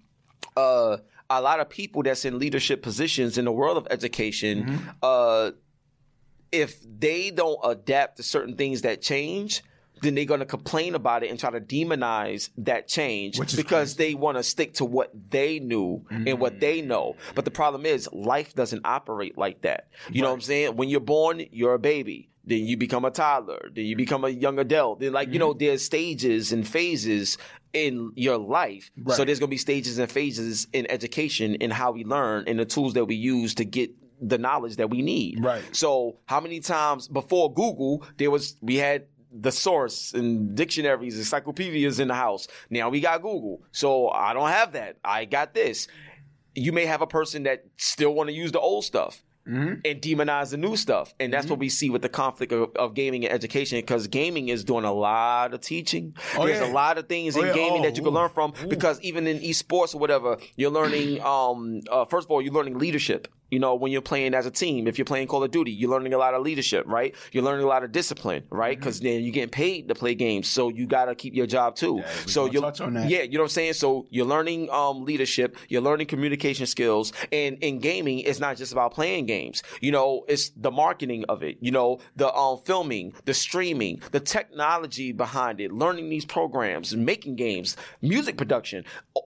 uh, a lot of people that's in leadership positions in the world of education, Mm-hmm. uh, if they don't adapt to certain things that change, then they're going to complain about it and try to demonize that change because they want to stick to what they knew and what they know. But the problem is, life doesn't operate like that. You know what I'm saying? When you're born, you're a baby. Then you become a toddler. Then you become a young adult. Then, like, you know, there's stages and phases in your life. So there's going to be stages and phases in education in how we learn and the tools that we use to get the knowledge that we need. Right. So how many times before Google there was we had the source and dictionaries, encyclopedias in the house. Now we got Google. So I don't have that. I got this. You may have a person that still want to use the old stuff. Mm-hmm. and demonize the new stuff. And that's what we see with the conflict of, of gaming and education because gaming is doing a lot of teaching. Oh, There's yeah. a lot of things Oh, in yeah. gaming Oh, that you can learn from because even in esports or whatever, you're learning, um, uh, first of all, you're learning leadership. You know, when you're playing as a team, if you're playing Call of Duty, you're learning a lot of leadership, right? You're learning a lot of discipline, right? Mm-hmm. Because then you're getting paid to play games, so you gotta keep your job too. we so you're, touch on that. yeah, you know what I'm saying. So you're learning um, leadership, you're learning communication skills, and in gaming, it's not just about playing games. You know, it's the marketing of it. You know, the um, filming, the streaming, the technology behind it, learning these programs, making games, music production.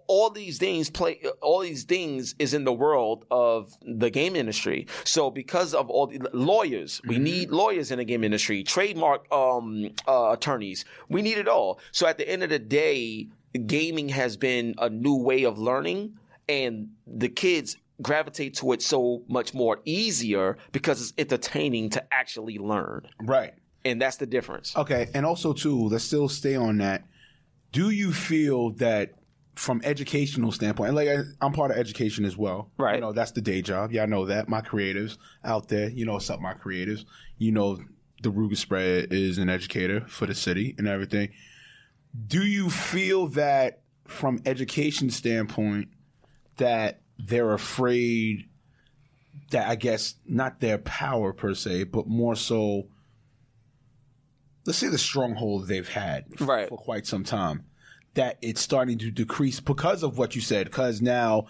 All these things play. All these things is in the world of the game industry. So because of all the lawyers, we need lawyers in the game industry, trademark um, uh, attorneys. We need it all. So at the end of the day, gaming has been a new way of learning, and the kids gravitate to it so much more easier because it's entertaining to actually learn, Right. and that's the difference. Okay, and also too, let's still stay on that. Do you feel that from educational standpoint, and like I, I'm part of education as well, Right. You know, that's the day job. Yeah, I know that. My creatives out there, you know, what's up, my creatives. You know, the Ruger spread is an educator for the city and everything. Do you feel that from education standpoint that they're afraid that I guess not their power per se, but more so let's say the stronghold they've had Right. for quite some time that it's starting to decrease because of what you said because now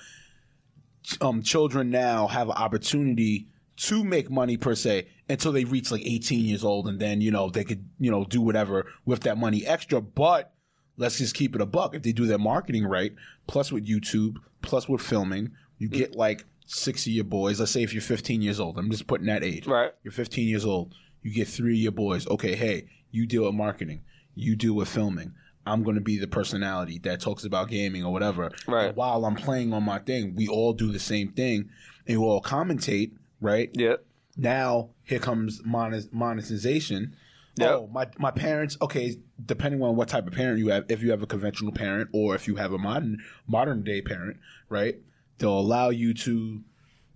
um, children now have an opportunity to make money per se until they reach like 18 years old and then you know they could you know do whatever with that money extra. But let's just keep it a buck. If they do their marketing right plus with youtube plus with filming you get like six of your boys. Let's say if you're 15 years old i'm just putting that age. Right. you're 15 years old you get three of your boys. Okay hey you deal with marketing you deal with filming i'm going to be the personality that talks about gaming or whatever Right. And while i'm playing on my thing we all do the same thing and we all commentate right Yeah. now here comes monet- monetization. Yep. Oh, my my parents. Okay, depending on what type of parent you have, if you have a conventional parent or if you have a modern modern day parent, right? They'll allow you to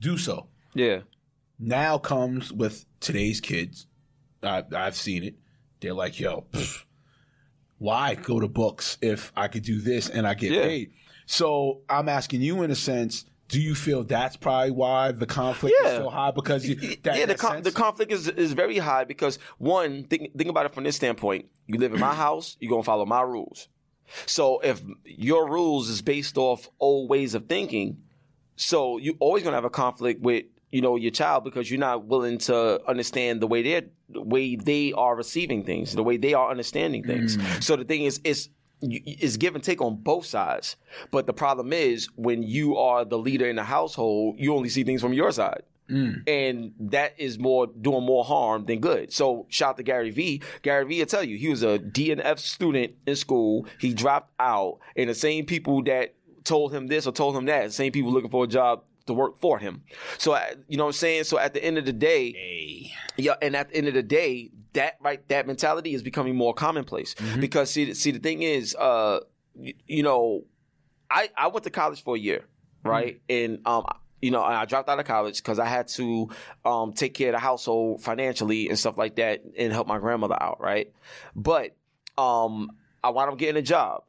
do so. Yeah. Now comes with today's kids. I, I've seen it. They're like, yo, pff, why go to books if I could do this and I get Yeah. paid? So I'm asking you, in a sense, do you feel that's probably why the conflict is Yeah. so high? Because you, that, yeah, the, sense? the conflict is is very high because one, think think about it from this standpoint. You live in my house, you're gonna follow my rules. So if your rules is based off old ways of thinking, so you always gonna have a conflict with you know your child because you're not willing to understand the way they the way they are receiving things, the way they are understanding things. Mm. So the thing is, it's it's give and take on both sides. But the problem is when you are the leader in the household, you only see things from your side. Mm. And that is more doing more harm than good. So shout out to Gary Vee. Gary Vee will tell you he was a DNF student in school. He dropped out, and the same people that told him this or told him that, the same people looking for a job to work for him. So you know what I'm saying. So at the end of the day, yeah, and at the end of the day, that right, that mentality is becoming more commonplace because see, see, the thing is, uh, you, you know, I I went to college for a year, right, and um. You know, I dropped out of college because I had to um, take care of the household financially and stuff like that, and help my grandmother out, right? But um, I wound up getting a job.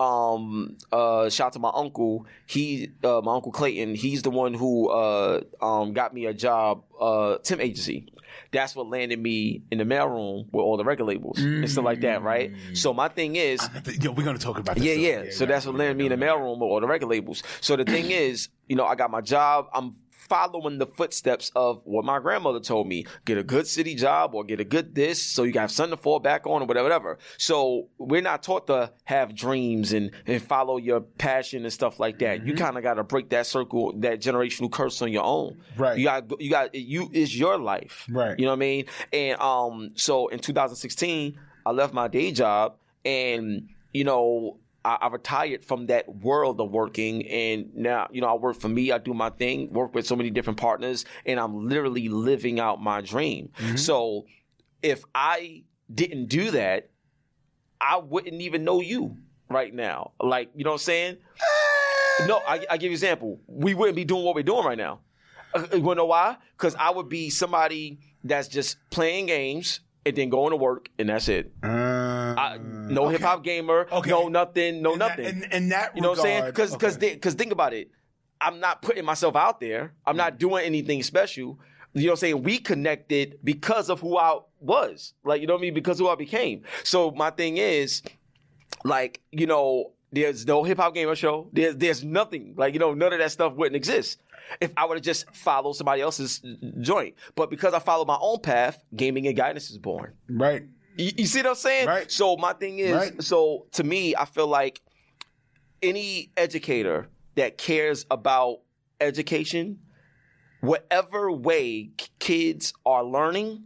Um, uh, shout out to my uncle. He, uh, my uncle Clayton. He's the one who uh, um, got me a job, uh, temp agency. That's what landed me in the mailroom with all the record labels and stuff like that, right? So my thing is, Yo, we're gonna talk about this. yeah, though. yeah. So that's what landed me in the mailroom with all the record labels. So the thing is, you know, I got my job. I'm following the footsteps of what my grandmother told me. Get a good city job or get a good this so you have something to fall back on or whatever, whatever. So we're not taught to have dreams and, and follow your passion and stuff like that. You kind of got to break that circle, that generational curse on your own. Right. You got, you got, you, it's your life. Right. You know what I mean? And, um, so in 2016, I left my day job and, you know, I, I retired from that world of working, and now you know I work for me. I do my thing, work with so many different partners, and I'm literally living out my dream. So if I didn't do that, I wouldn't even know you right now. Like you know what I'm saying? No, I, I give you an example. We wouldn't be doing what we're doing right now. Uh, you wanna know why? Because I would be somebody that's just playing games and then going to work and that's it. Uh, I, no okay. hip hop gamer, Okay. no nothing, no In that- nothing. in- in that you know what I'm saying? Because because okay. because think about it. I'm not putting myself out there. I'm not doing anything special. You know what I'm saying? We connected because of who I was. Like, you know what I mean? Because of who I became. So my thing is, like, you know, there's no hip hop gamer show. There's there's nothing. Like, you know, none of that stuff wouldn't exist. If I would have just followed somebody else's joint. But because I followed my own path, gaming and guidance is born. right. You, you see what I'm saying? Right. So my thing is, Right. so to me, I feel like any educator that cares about education, whatever way kids are learning,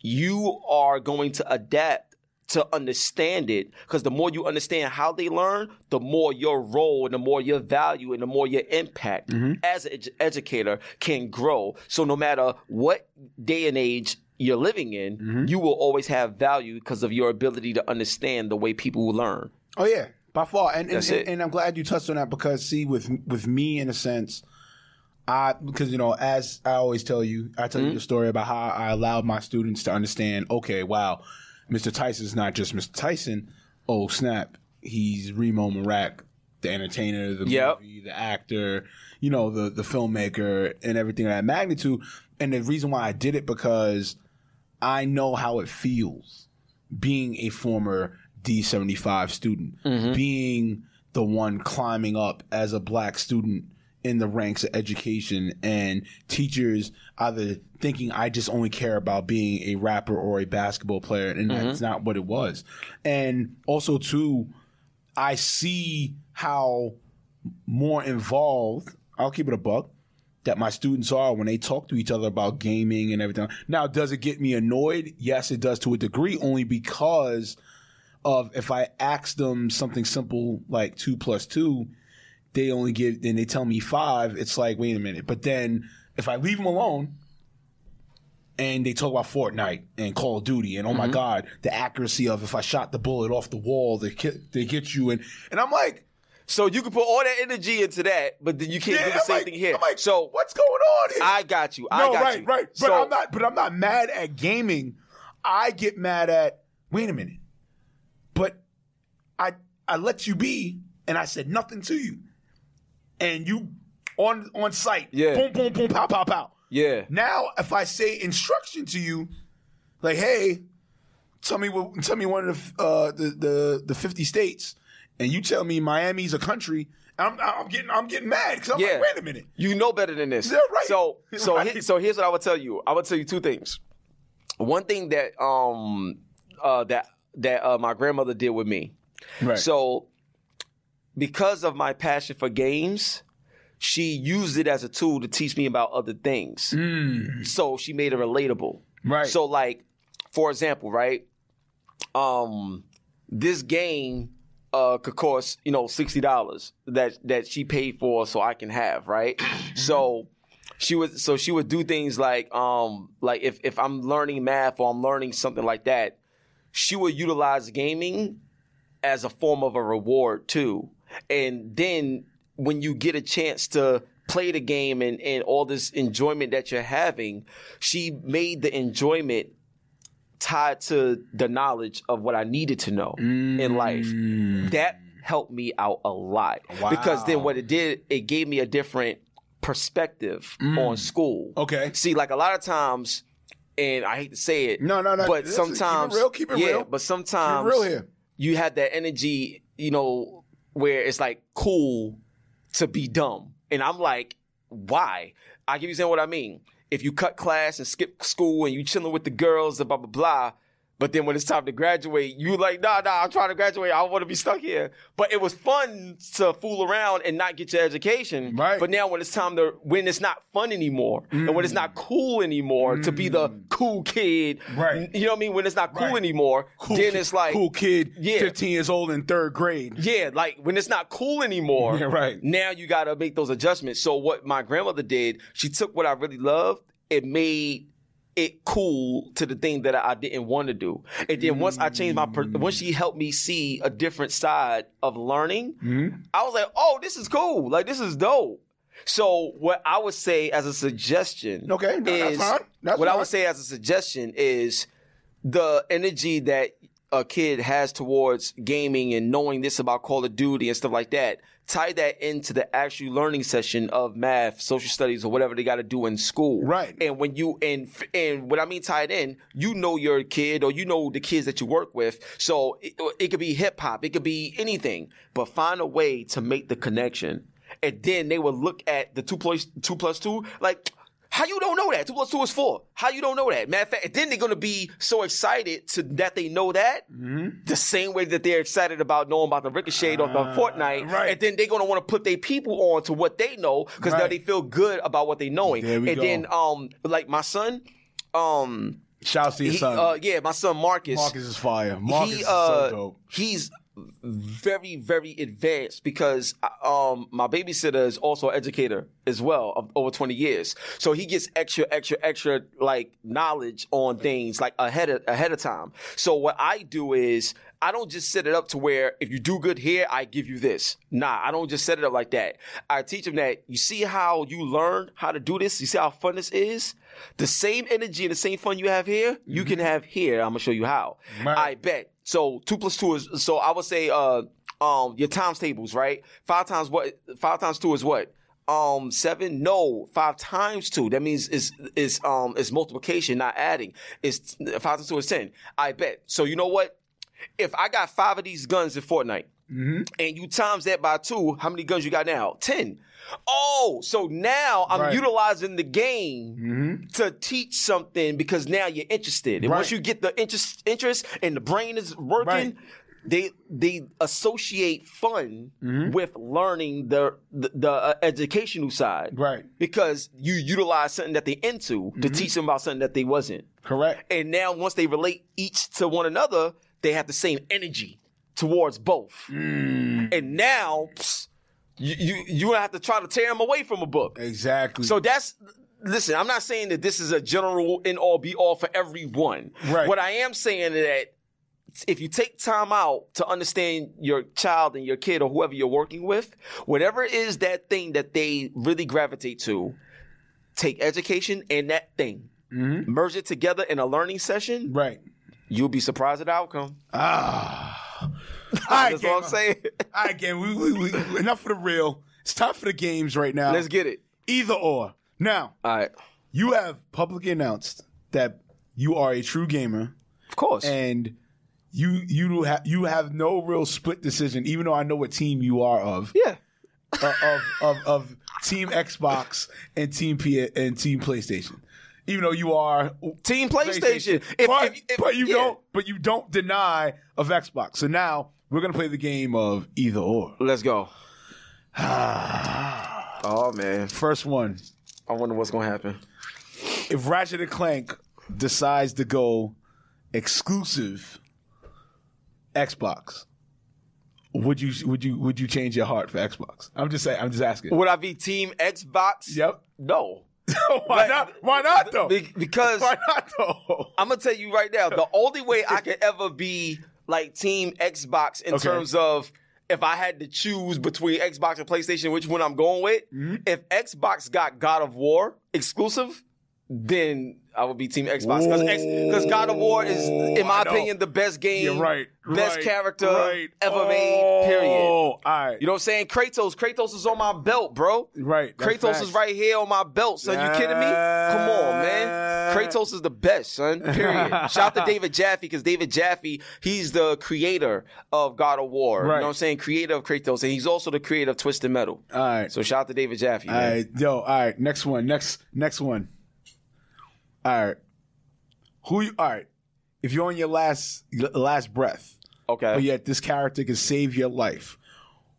you are going to adapt to understand it because the more you understand how they learn, the more your role and the more your value and the more your impact as an edu- educator can grow. So no matter what day and age you're living in, you will always have value because of your ability to understand the way people learn. Oh yeah, by far. And and, and, and I'm glad you touched on that because see, with with me in a sense, I because you know as I always tell you, I tell you Mm-hmm. the story about how I allowed my students to understand. Okay, wow, Mr. Tyson's not just Mr. Tyson. Oh snap, he's Remo Marak, the entertainer, the Yep. movie, the actor, you know, the the filmmaker, and everything of that magnitude. And the reason why I did it because I know how it feels being a former D75 student, mm-hmm. being the one climbing up as a black student in the ranks of education and teachers either thinking I just only care about being a rapper or a basketball player and mm-hmm. that's not what it was. And also too I see how more involved, I'll keep it a buck, that my students are when they talk to each other about gaming and everything. Now, does it get me annoyed? Yes, it does to a degree, only because of if I ask them something simple like two plus two, they only give, then they tell me five. It's like, wait a minute. But then if I leave them alone, and they talk about Fortnite and Call of Duty and oh my mm-hmm. god, the accuracy of if I shot the bullet off the wall, they get, they get you and and I'm like, So you can put all that energy into that, but then you can't yeah, do the I'm same like, thing here. I'm like, so what's going on here? I got you. I no, got right, you. right. But So- I'm not. But I'm not mad at gaming. I get mad at. Wait a minute. But I I let you be, and I said nothing to you, and you on on site. Yeah. Boom, boom, boom, pow, pow, pow. Yeah. Now, if I say instruction to you, like, hey, tell me what, tell me one of the uh, the, the the fifty states, and you tell me Miami's a country, I'm I'm getting I'm getting mad because I'm Yeah. like, wait a minute. You know better than this. Yeah, right. So so Right. he- so here's what I would tell you. I would tell you two things. One thing that um uh that that uh, my grandmother did with me. Right. So because of my passion for games, she used it as a tool to teach me about other things. So she made it relatable. Mm. Right. So like, for example, right? Um, this game uh could cost you know sixty dollars that that she paid for so I can have right. so she would so she would do things like um like if if I'm learning math or I'm learning something like that, she would utilize gaming as a form of a reward too. And then when you get a chance to play the game and, and all this enjoyment that you're having, she made the enjoyment tied to the knowledge of what I needed to know in life. Mm. That helped me out a lot. Because then what it did, it gave me a different perspective mm. on school. Okay. See, like a lot of times, and I hate to say it, No, no, no. but Listen, keep it sometimes, real, keep it yeah, real. but sometimes, real here. you have that energy, you know, where it's like cool to be dumb. And I'm like, why? I give you what I mean. If you cut class and skip school and you chilling with the girls blah blah blah, but then when it's time to graduate, you like, nah, nah, I'm trying to graduate. I don't want to be stuck here. But it was fun to fool around and not get your education. Right. But now when it's time to, when it's not fun anymore, and when it's not cool anymore to be the cool kid, Mm. Right. You know what I mean? When it's not cool Right. anymore, Cool then it's like, cool kid, Yeah. 15 years old in third grade. yeah, like when it's not cool anymore. Yeah, right. Now you got to make those adjustments. So what my grandmother did, she took what I really loved, it made it cool to the thing that I didn't want to do. And then once I changed my, per- once she helped me see a different side of learning, Mm-hmm. I was like, oh, this is cool. Like this is dope. So what I would say as a suggestion, Okay, no, is fine. That's what I would say as a suggestion is the energy that a kid has towards gaming and knowing this about Call of Duty and stuff like that. Tie that into the actual learning session of math, social studies, or whatever they got to do in school. Right. And when you and and what I mean tied in, you know your kid or you know the kids that you work with. So it, it could be hip hop, it could be anything, but find a way to make the connection. And then they will look at the two plus two plus two like. How you don't know that? Two plus two is four. How you don't know that? Matter of fact, then they're gonna be so excited to that they know that the same way that they're excited about knowing about the ricochet or the Fortnite, right. and then they're gonna want to put their people on to what they know because now they feel good about what they knowing. And go. then um like my son, um Shouts to your he, son. uh yeah, my son Marcus. Marcus is fire. Marcus he is uh so dope. he's very very advanced because um my babysitter is also an educator as well of over 20 years. So he gets extra extra extra like knowledge on things like ahead of ahead of time. So what i do is I don't just set it up to where if you do good here, I give you this. Nah, I don't just set it up like that. I teach them that you see how you learn how to do this. You see how fun this is. The same energy and the same fun you have here, you can have here. I'm gonna show you how. Right. I bet. So two plus two is so I would say uh um your times tables, right? Five times what five times two is what? Um seven? No, five times two. That means it's it's um it's multiplication, not adding. It's five times two is ten. I bet. So you know what? If I got five of these guns in Fortnite and you times that by two, how many guns you got now? Ten. Oh, so now I'm Right. utilizing the game to teach something because now you're interested. And once you get the interest interest and the brain is working, Right. they they associate fun Mm-hmm. with learning the the, the uh, educational side. Right. Mm-hmm. Because you utilize something that they into to teach them about something that they wasn't. Correct. And now once they relate each to one another, they have the same energy towards both. Mm. And now psst, you you you have to try to tear them away from a book. Exactly. So that's listen. I'm not saying that this is a general in all be all for everyone. Right. What I am saying is that if you take time out to understand your child and your kid or whoever you're working with, whatever is that thing that they really gravitate to, take education and that thing, merge it together in a learning session. right. You'll be surprised at the outcome. Ah. All right, That's what I'm saying. All right, gang. We, we, we, enough for the real. It's time for the games right now. Let's get it. Either or. Now, All right. you have publicly announced that you are a true gamer Of course. and you you have you have no real split decision, even though I know what team you are of. yeah. uh, of, of of Team Xbox and Team P and Team PlayStation. Even though you are Team PlayStation. If- but, if- if- but you yeah. don't but you don't deny of Xbox. So now we're gonna play the game of either or. Let's go. oh man. First one. I wonder what's gonna happen. If Ratchet and Clank decides to go exclusive Xbox, would you would you would you change your heart for Xbox? I'm just saying. I'm just asking. Would I be Team Xbox? Yep. No. Why not? Why not though? Be- because Why not though? I'm gonna tell you right now, the only way I could ever be like Team Xbox in Okay. terms of if I had to choose between Xbox and PlayStation, which one I'm going with, Mm-hmm. if Xbox got God of War exclusive, then I would be Team Xbox because God of War is, in my opinion, the best game, You're right. best right, character right. ever made. Period. Oh, all right. You know what I'm saying? Kratos. Kratos is on my belt, bro. Right, Kratos facts. is right here on my belt, son. You kidding me? Come on, man. Kratos is the best, son. Period. Shout out to David Jaffe because David Jaffe, he's the creator of God of War. You know what I'm saying? Creator of Kratos, and he's also the creator of Twisted Metal. all right. So shout out to David Jaffe. all Man. right. Yo, all right. Next one. Next next one. All right. Who you all right. If you're on your last last breath, Okay. but yet this character can save your life,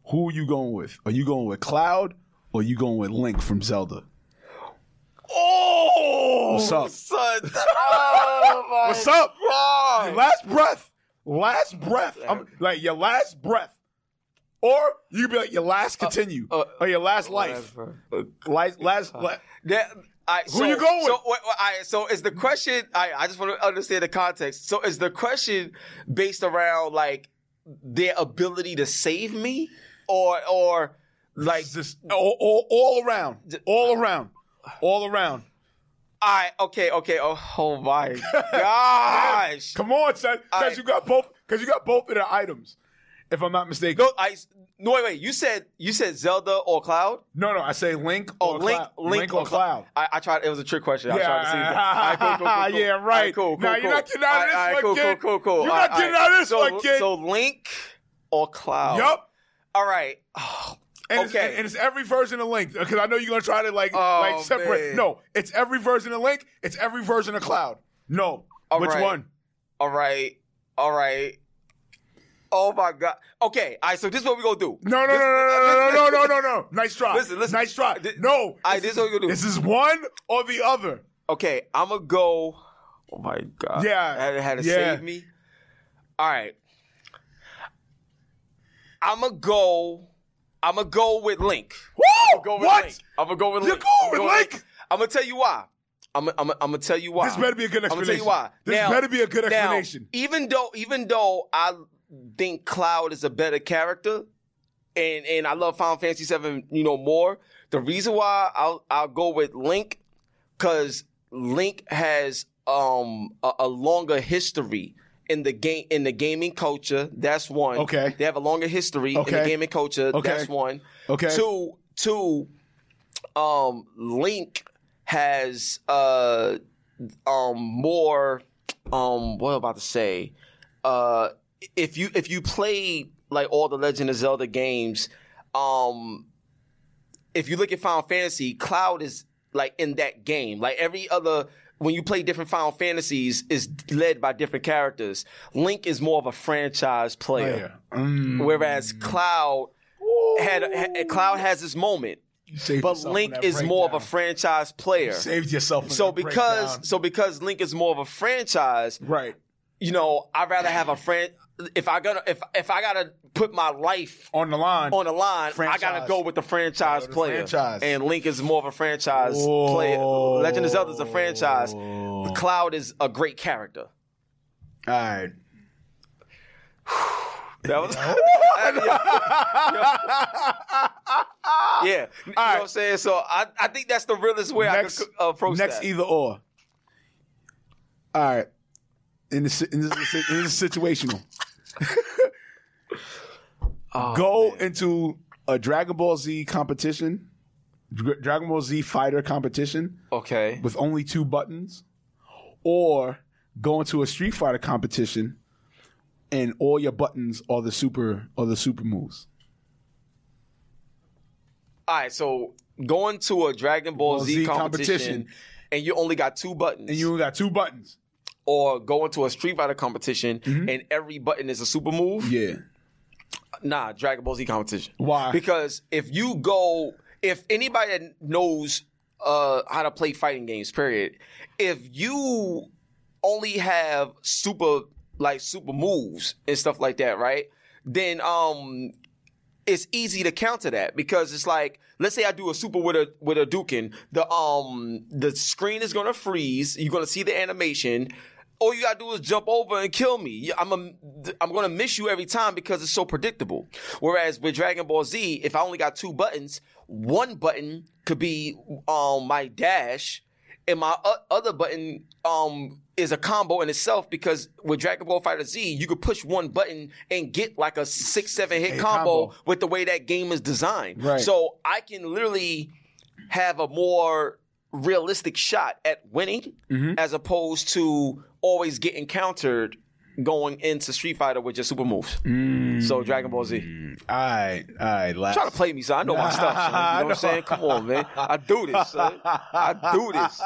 who are you going with? Are you going with Cloud or are you going with Link from Zelda? Oh, What's up? son? Oh my What's up? God. Last breath. Last breath. I'm like your last breath. Or you be like your last continue. uh, or your last life. Whatever. Last last la- That, I, Who so, you going So, wait, wait, I, so is the question? I, I just want to understand the context. So is the question based around like their ability to save me, or or Like, just all, all, all around, all around, all around. all right, okay, okay. Oh, oh my gosh. Come on, son, because you got both. Because you got both of the items, if I'm not mistaken. No, I no wait, wait. You said you said Zelda or Cloud? No, no, I say Link Oh, or Link, Cloud. Link, or Cloud. I, I tried. It was a trick question. I Yeah, tried to see. All right, cool, cool, cool, cool. yeah, right. cool, cool, Nah, cool. you're not getting out of this all right, one, cool, kid. cool, cool, cool. You're not getting out of this so, one, kid. So Link or Cloud? Yup. All right. Oh, And, it's, Okay. and it's every version of Link because I know you're gonna try to like Oh, like separate. man. No, it's every version of Link. It's every version of Cloud. No, All which right. one? all right. All right. Oh my god. Okay. All right. So this is what we gonna do. No, no, no, no, no, no, no, no, no, no. Nice try. Listen, listen. Nice try. Th- No. All right. This is what we gonna do. This is one or the other. Okay. I'm gonna go. Oh my god. Yeah, I had, to yeah. save me. All right. I'm gonna go. I'm gonna go with Link. Woo! Go with what? Link. I'm gonna go with You're Link. going I'm with gonna- Link? I'm gonna tell you why. I'm, I'm, I'm gonna tell you why. This better be a good explanation. I'm gonna tell you why. This now, better be a good now, explanation. even though, even though I think Cloud is a better character, and and I love Final Fantasy Seven, you know more. The reason why I'll I'll go with Link, because Link has um a, a longer history in the game in the gaming culture. That's one. Okay. They have a longer history in the gaming culture. Okay. That's one. Okay. Two, two. Um, Link has uh um more um what am I about to say? Uh, if you if you play like all the Legend of Zelda games, um, if you look at Final Fantasy, Cloud is like in that game. Like every other, when you play different Final Fantasies, is led by different characters. Link is more of a franchise player, Mm. whereas Cloud had, had Cloud has his moment, but Link is is more of a franchise player. saved yourself. So because breakdown. so because Link is more of a franchise, right. you know, I'd rather have a friend. If I gotta if if I gotta put my life On the line. on the line, I gotta go with the franchise Go with the player. franchise. And Link is more of a franchise Oh. player. Legend of Zelda is a franchise. The Cloud is a great character. All right. That was yeah. You know what I'm saying? So I, I think that's the realest way Next, I could uh, approach next that. either or. All right. In this, in this, in this situational, Oh, go into a Dragon Ball Z competition, Dra- Dragon Ball Z fighter competition okay. with only two buttons, or go into a Street Fighter competition and all your buttons are the super are the super moves. All right, so going to a Dragon Ball, Ball Z, Z competition, competition. and you only got two buttons, And you only got two buttons. Or going to a Street Fighter competition and every button is a super move. Mm-hmm. Yeah. Nah, Dragon Ball Z competition. Why? Because if you go, if anybody that knows uh, how to play fighting games, period, if you only have super like super moves and stuff like that, right? Then um it's easy to counter that because it's like let's say I do a super with a with a Dukin, the um the screen is gonna freeze, you're gonna see the animation. All you gotta do is jump over and kill me. I'm a, I'm gonna miss you every time because it's so predictable. Whereas with Dragon Ball Z, if I only got two buttons, one button could be um my dash, and my o- other button um is a combo in itself because with Dragon Ball Fighter Z, you could push one button and get like a six seven hit combo, combo. with the way that game is designed. Right. So I can literally have a more realistic shot at winning Mm-hmm. as opposed to always getting countered going into Street Fighter with your super moves. Mm. So Dragon Ball Z. All right. All right. Last. Trying to play me, son. I know my stuff, son. You know what I'm saying? Come on, man. I do this, son. I do this.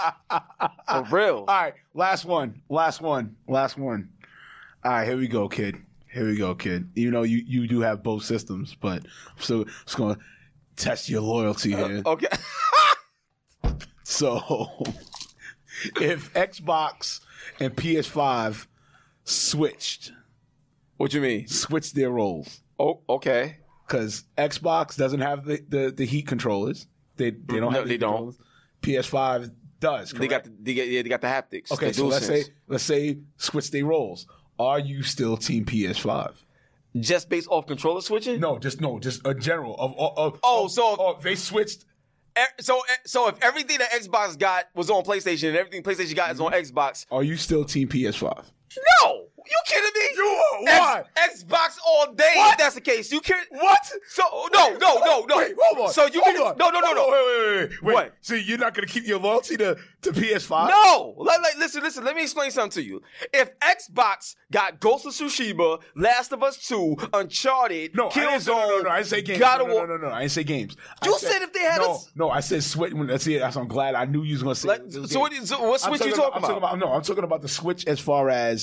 For real. All right, last one, last one, last one. All right, here we go, kid. Here we go, kid. You know you you do have both systems, but I'm still just gonna test your loyalty here. Okay. So, if Xbox and PS5 switched What you mean? switched their roles, Oh, okay. because Xbox doesn't have the, the, the heat controllers, they they don't No, have the they heat don't. controllers. PS5 does. They got correct? the, they got, yeah, they got the haptics. Okay, the so let's DualSense. say let's say switch their roles. Are you still Team PS5? Just based off controller switching? No, just no, just a general of, of, of Oh, of- so- of- they switched. So, so if everything that Xbox got was on PlayStation and everything PlayStation got is on mm-hmm. Xbox, Are you still Team PS5? No, you kidding me? You are. Why? X, Xbox all day. What? If that's the case, you kidding? What? So no, no, no, no. Wait, hold on. So you hold can on. no, no, no, no. Wait, wait, wait, wait. What? So you're not gonna keep your loyalty to to PS5? No, like, like, listen, listen. Let me explain something to you. If Xbox got Ghost of Tsushima, Last of Us Two, Uncharted, No, I Killzone, no, no, no, no, I didn't say games. God no, of no, no, no, no, I didn't say games. I You said if they had no, a no, I said switch. When that's it. That's I'm glad. I knew you was gonna say. Like, so what, so what switch you talking I'm about? No, I'm talking about the switch as far as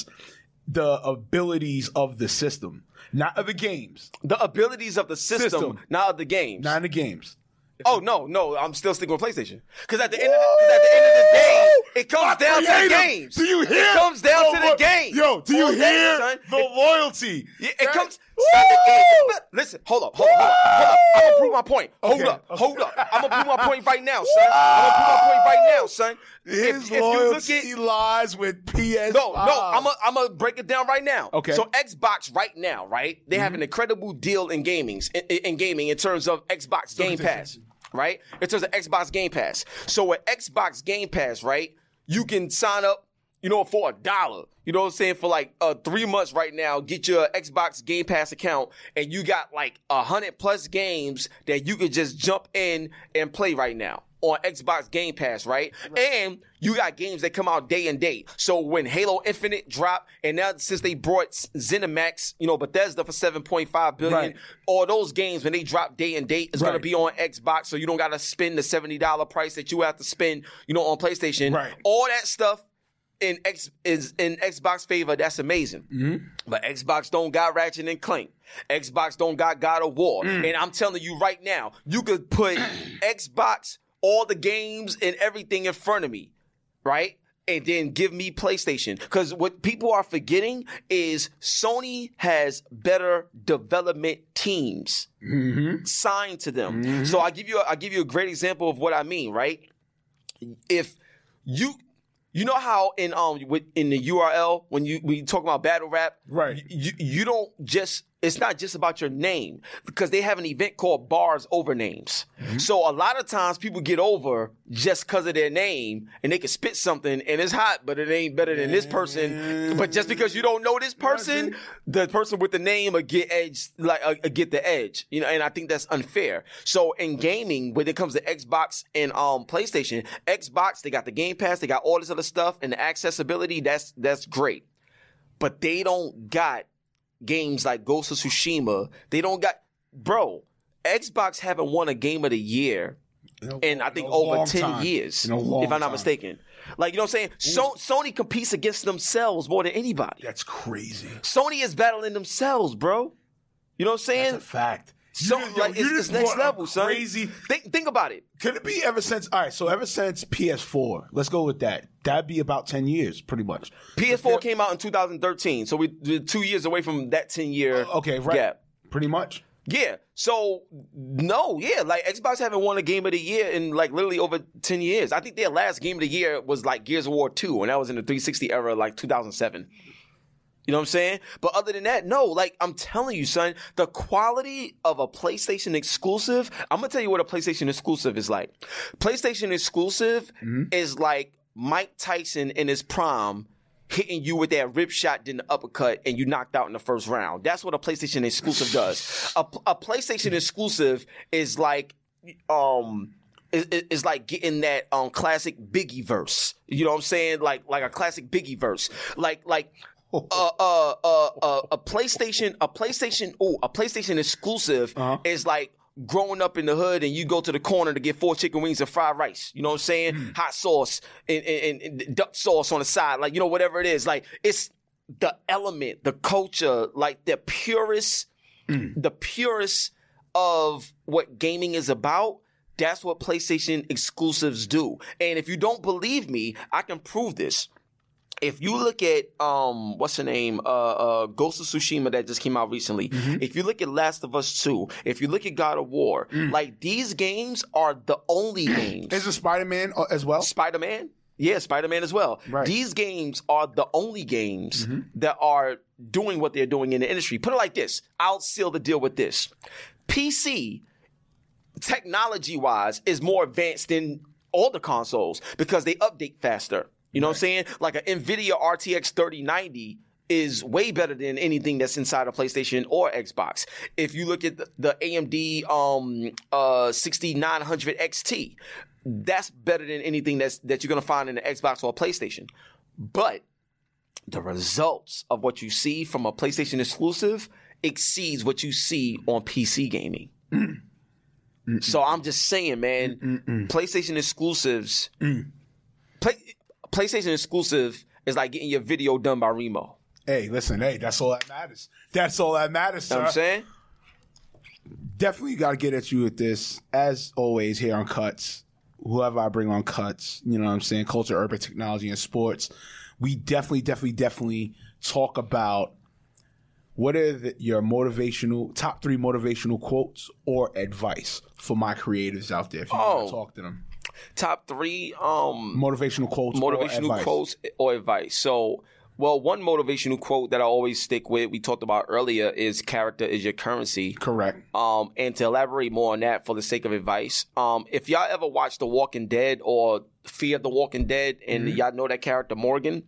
the abilities of the system, not of the games, The abilities of the system, System. not of the games. not in the games. Oh no, no, I'm still sticking with PlayStation. Because at the end of the, 'cause at the end of the day, it comes down to the creative. games. Do you hear? It comes down to the what- game. Yo, do you All day, hear son. the loyalty? Yeah, it comes. Son, the is. Listen, hold up, hold up, hold up, hold up. I'm gonna prove my point. Hold Okay, up, okay. hold up. I'm gonna prove my point right now, son. I'm gonna prove my point right now, son. His if, if you loyalty look at lies with PS5. no, no, I'm gonna I'm gonna break it down right now. Okay. So Xbox right now, right? They Mm-hmm. have an incredible deal in gamings in, in gaming in terms of Xbox Game Pass, right? In terms of Xbox Game Pass. So with Xbox Game Pass, right, you can sign up, you know, for a dollar. You know what I'm saying? For like uh, three months right now, get your Xbox Game Pass account, and you got like a hundred plus games that you could just jump in and play right now on Xbox Game Pass, right? And you got games that come out day and date. So when Halo Infinite dropped, and now since they brought ZeniMax, you know, Bethesda for 7.5 billion, Right. all those games when they drop day and date is gonna be on Xbox, so you don't gotta spend the $70 price that you have to spend, you know, on PlayStation. Right. All that stuff in X is in Xbox favor. That's amazing. Mm-hmm. But Xbox don't got Ratchet and Clank. Xbox don't got God of War. Mm. And I'm telling you right now, you could put Xbox, all the games and everything in front of me, right? And then give me PlayStation. Because what people are forgetting is Sony has better development teams signed to them. So I give you a, I give you a great example of what I mean, right? If you you know how in um with, in the URL when you when you talk about battle rap, Right. You you don't just it's not just about your name because they have an event called bars over names. So a lot of times people get over just because of their name and they can spit something and it's hot, but it ain't better than this person. But just because you don't know this person, the person with the name will get edge like uh, uh, get the edge. You know, and I think that's unfair. So in gaming, when it comes to Xbox and um PlayStation, Xbox they got the Game Pass, they got all this other stuff and the accessibility. That's that's great but they don't got games like Ghost of Tsushima. They don't got, bro. Xbox haven't won a game of the year in I think over ten time. years, In if I'm not time. mistaken. Like you know what I'm saying? So, Sony competes against themselves more than anybody. That's crazy. Sony is battling themselves, bro. You know what I'm saying? That's a fact. So You- yo, like you it's, it's next level, son. Crazy. Think think about it. Could it be ever since? All right, so ever since PS4, let's go with that. That'd be about ten years, pretty much. PS4 came out in 2013, so we- we're two years away from that 10 year uh, Okay, right. gap. Pretty much. Yeah. So no, yeah, like Xbox haven't won a game of the year in like literally over ten years. I think their last game of the year was like Gears of War Two, and that was in the 360 era, like 2007. You know what I'm saying? But other than that, no. Like I'm telling you, son, the quality of a PlayStation exclusive. I'm gonna tell you what a PlayStation exclusive is like. PlayStation exclusive is like Mike Tyson in his prime hitting you with that rip shot, then the uppercut, and you knocked out in the first round. That's what a PlayStation exclusive does. A, a PlayStation exclusive is like, um, is, is- is like getting that um classic Biggie verse. You know what I'm saying? Like like a classic Biggie verse. Like like. Uh, uh, uh, uh, a PlayStation, a PlayStation, oh, a PlayStation exclusive is like growing up in the hood and you go to the corner to get four chicken wings and fried rice. You know what I'm saying? Hot sauce and, and, and duck sauce on the side, like you know whatever it is. Like it's the element, the culture, like the purest, the purest of what gaming is about. That's what PlayStation exclusives do. And if you don't believe me, I can prove this if you look at um what's the name uh uh Ghost of Tsushima that just came out recently if you look at Last of Us 2 if you look at God of War like these games are the only games Is it Spider Man as well? Spider-Man Yeah, Spider Man as well. Right. These games are the only games that are doing what they're doing in the industry. Put it like this I'll seal the deal with this. PC, technology wise, is more advanced than all the consoles because they update faster. You know what I'm saying? Like an NVIDIA RTX 3090 is way better than anything that's inside a PlayStation or Xbox. If you look at the, the AMD um, uh, 6900 XT, that's better than anything that's that you're gonna find in an Xbox or a PlayStation. But the results of what you see from a PlayStation exclusive exceeds what you see on PC gaming. so I'm just saying, man, PlayStation exclusives, play, PlayStation exclusive is like getting your video done by Remo. Hey, listen, hey, that's all that matters. That's all that matters, You know what I'm saying? Definitely got to get at you with this. As always, here on Cuts, whoever I bring on Cuts, you know what I'm saying, culture, urban technology, and sports, we definitely, definitely, definitely talk about what are the, your motivational, top three motivational quotes or advice for my creators out there if you want Oh. to talk to them. Top three um, Motivational quotes motivational advice. quotes or advice. So, well, one motivational quote that I always stick with, we talked about earlier, is character is your currency. Correct. Um, and to elaborate more on that for the sake of advice, um, if y'all ever watched The Walking Dead or Fear the Walking Dead, and y'all know that character Morgan,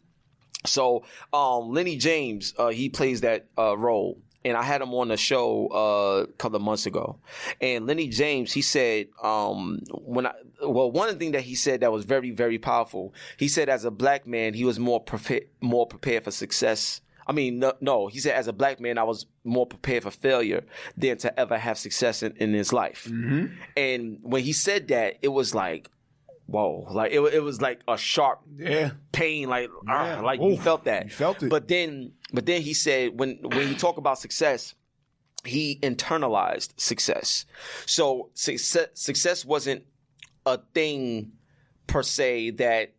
so um, Lenny James, uh, he plays that uh, role, and I had him on the show uh, a couple of months ago. And Lenny James, he said, um, when I well, one thing that he said that was very very powerful. He said, as a black man, he was more prepared more prepared for success. I mean, no, no, he said, as a black man, I was more prepared for failure than to ever have success in, in his life. And when he said that, it was like, whoa, like it, it was like a sharp Yeah. pain, like ah, Yeah. like you felt that. You felt it. But then, but then he said when when you talk about success, he internalized success. So success success wasn't a thing per se that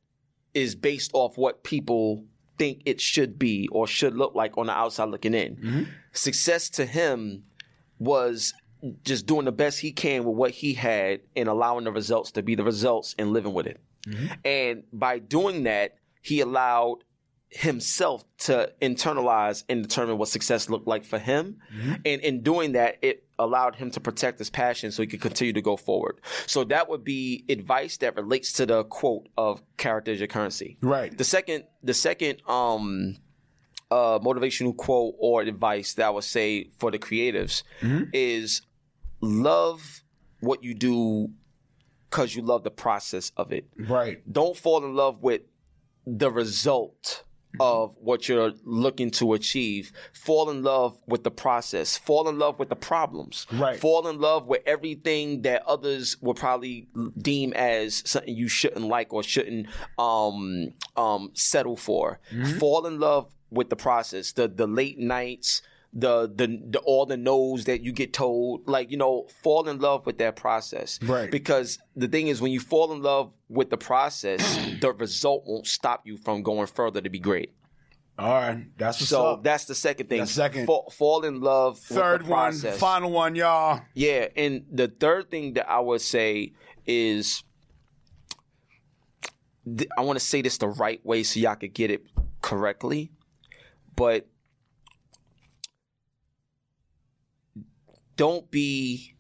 is based off what people think it should be or should look like on the outside looking in. Mm-hmm. Success to him was just doing the best he can with what he had and allowing the results to be the results and living with it. And by doing that, he allowed himself to internalize and determine what success looked like for him. And in doing that, it allowed him to protect his passion so he could continue to go forward. So that would be advice that relates to the quote of character is your currency. Right. The second the second um uh motivational quote or advice that I would say for the creatives is love what you do because you love the process of it Right. don't fall in love with the result of what you're looking to achieve. Fall in love with the process. Fall in love with the problems. Right. Fall in love with everything that others would probably deem as something you shouldn't like or shouldn't um, um, settle for. Fall in love with the process. The the late nights. The, the the all the no's that you get told, like you know, fall in love with that process, Right. because the thing is, when you fall in love with the process, the result won't stop you from going further to be great. All right. That's what's So up. that's the second thing. That's second. Fall, fall in love Third with the one, final one, y'all. Yeah, and the third thing that I would say is, I want to say this the right way so y'all could get it correctly, but don't be,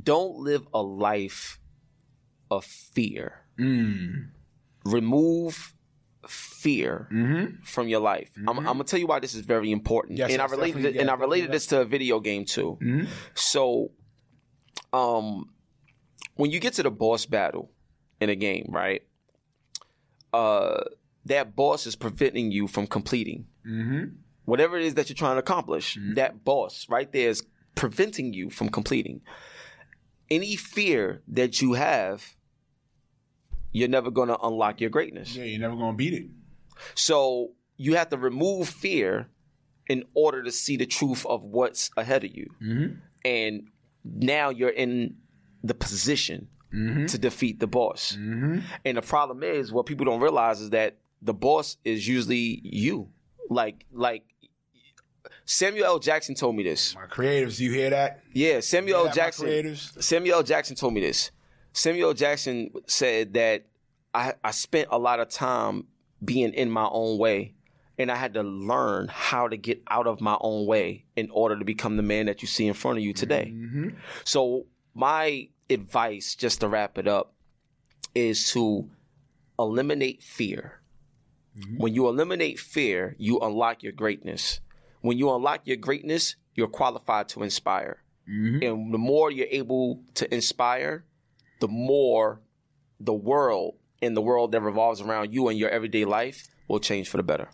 don't live a life of fear. Mm. Remove fear mm-hmm. from your life. I'm, mm-hmm. I'm gonna tell you why this is very important, Yes, and I related it, and I related this to a video game too. Mm-hmm. So, um, when you get to the boss battle in a game, right? Uh, that boss is preventing you from completing whatever it is that you're trying to accomplish. That boss right there is preventing you from completing. Any fear that you have, you're never going to unlock your greatness. Yeah, you're never gonna beat it. So you have to remove fear in order to see the truth of what's ahead of you. Mm-hmm. And now you're in the position mm-hmm. to defeat the boss. Mm-hmm. And the problem is, what people don't realize is that the boss is usually you. Like, like Samuel L. Jackson told me this. My creatives, do you hear that? Yeah, Samuel L. that, my Jackson. creatives? Samuel L. Jackson told me this. Samuel L. Jackson said that I, I spent a lot of time being in my own way. And I had to learn how to get out of my own way in order to become the man that you see in front of you today. Mm-hmm. So, my advice, just to wrap it up, is to eliminate fear. Mm-hmm. When you eliminate fear, you unlock your greatness. When you unlock your greatness, you're qualified to inspire. Mm-hmm. And the more you're able to inspire, the more the world and the world that revolves around you and your everyday life will change for the better.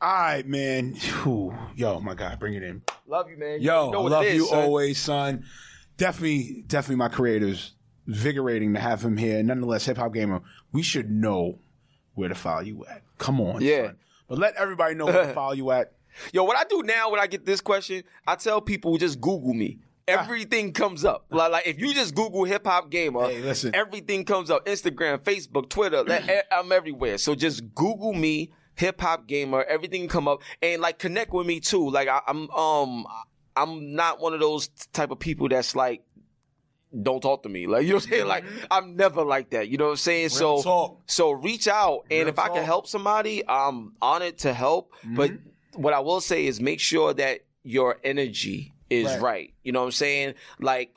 All right, man. Whew. Yo, my God, bring it in. Love you, man. Yo, You know I love is, you son. always, son. Definitely, definitely my creators. Invigorating to have him here. Nonetheless, hip hop gamer, we should know where to follow you at. Come on, Yeah. son. But let everybody know where to follow you at. Yo, what I do now when I get this question, I tell people just Google me. Everything comes up. Like, like if you just Google hip hop gamer, Hey, listen. everything comes up. Instagram, Facebook, Twitter. like, I'm everywhere. So just Google me, hip hop gamer. Everything come up and like connect with me too. Like I, I'm um I'm not one of those type of people that's like don't talk to me. Like you know what I'm saying? Like I'm never like that. You know what I'm saying? so talk. so reach out and if I can help somebody, I'm honored to help. But Mm-hmm. What I will say is make sure that your energy is Right. right. You know what I'm saying? Like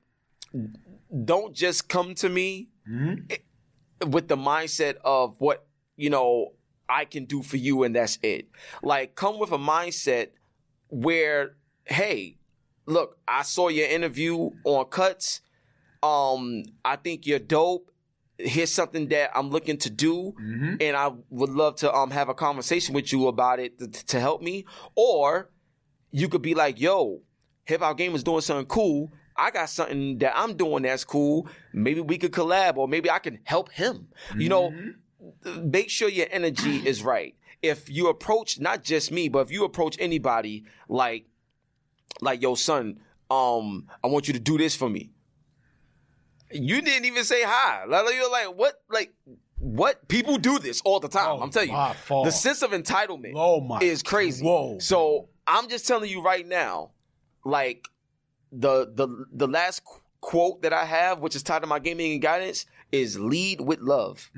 don't just come to me Mm-hmm. with the mindset of what, you know, I can do for you and that's it. Like come with a mindset where, hey, look, I saw your interview on Cuts. Um, I think you're dope. Here's something that I'm looking to do, and I would love to um have a conversation with you about it to, to help me. Or you could be like, "Yo, Hip Hop Game is doing something cool. I got something that I'm doing that's cool. Maybe we could collab, or maybe I can help him." You know, make sure your energy is right. If you approach not just me, but if you approach anybody like like yo son, um, I want you to do this for me. You didn't even say hi. Like you're like, what like what people do this all the time. Oh, I'm telling you. The sense of entitlement Oh, my- is crazy. Whoa. So I'm just telling you right now, like the the the last qu- quote that I have, which is tied to my gaming and guidance, is lead with love.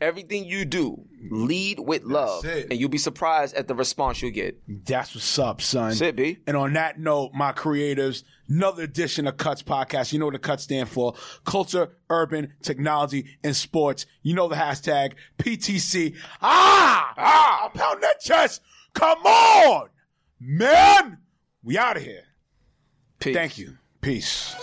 Everything you do, lead with love, and you'll be surprised at the response you'll get. That's what's up, son. That's it, B. And on that note, my creatives, another edition of Cuts Podcast. You know what the Cuts stand for. Culture, urban, technology, and sports. You know the hashtag PTC. Ah! Ah! I'm pounding that chest. Come on! Man! We out of here. Peace. Thank you. Peace.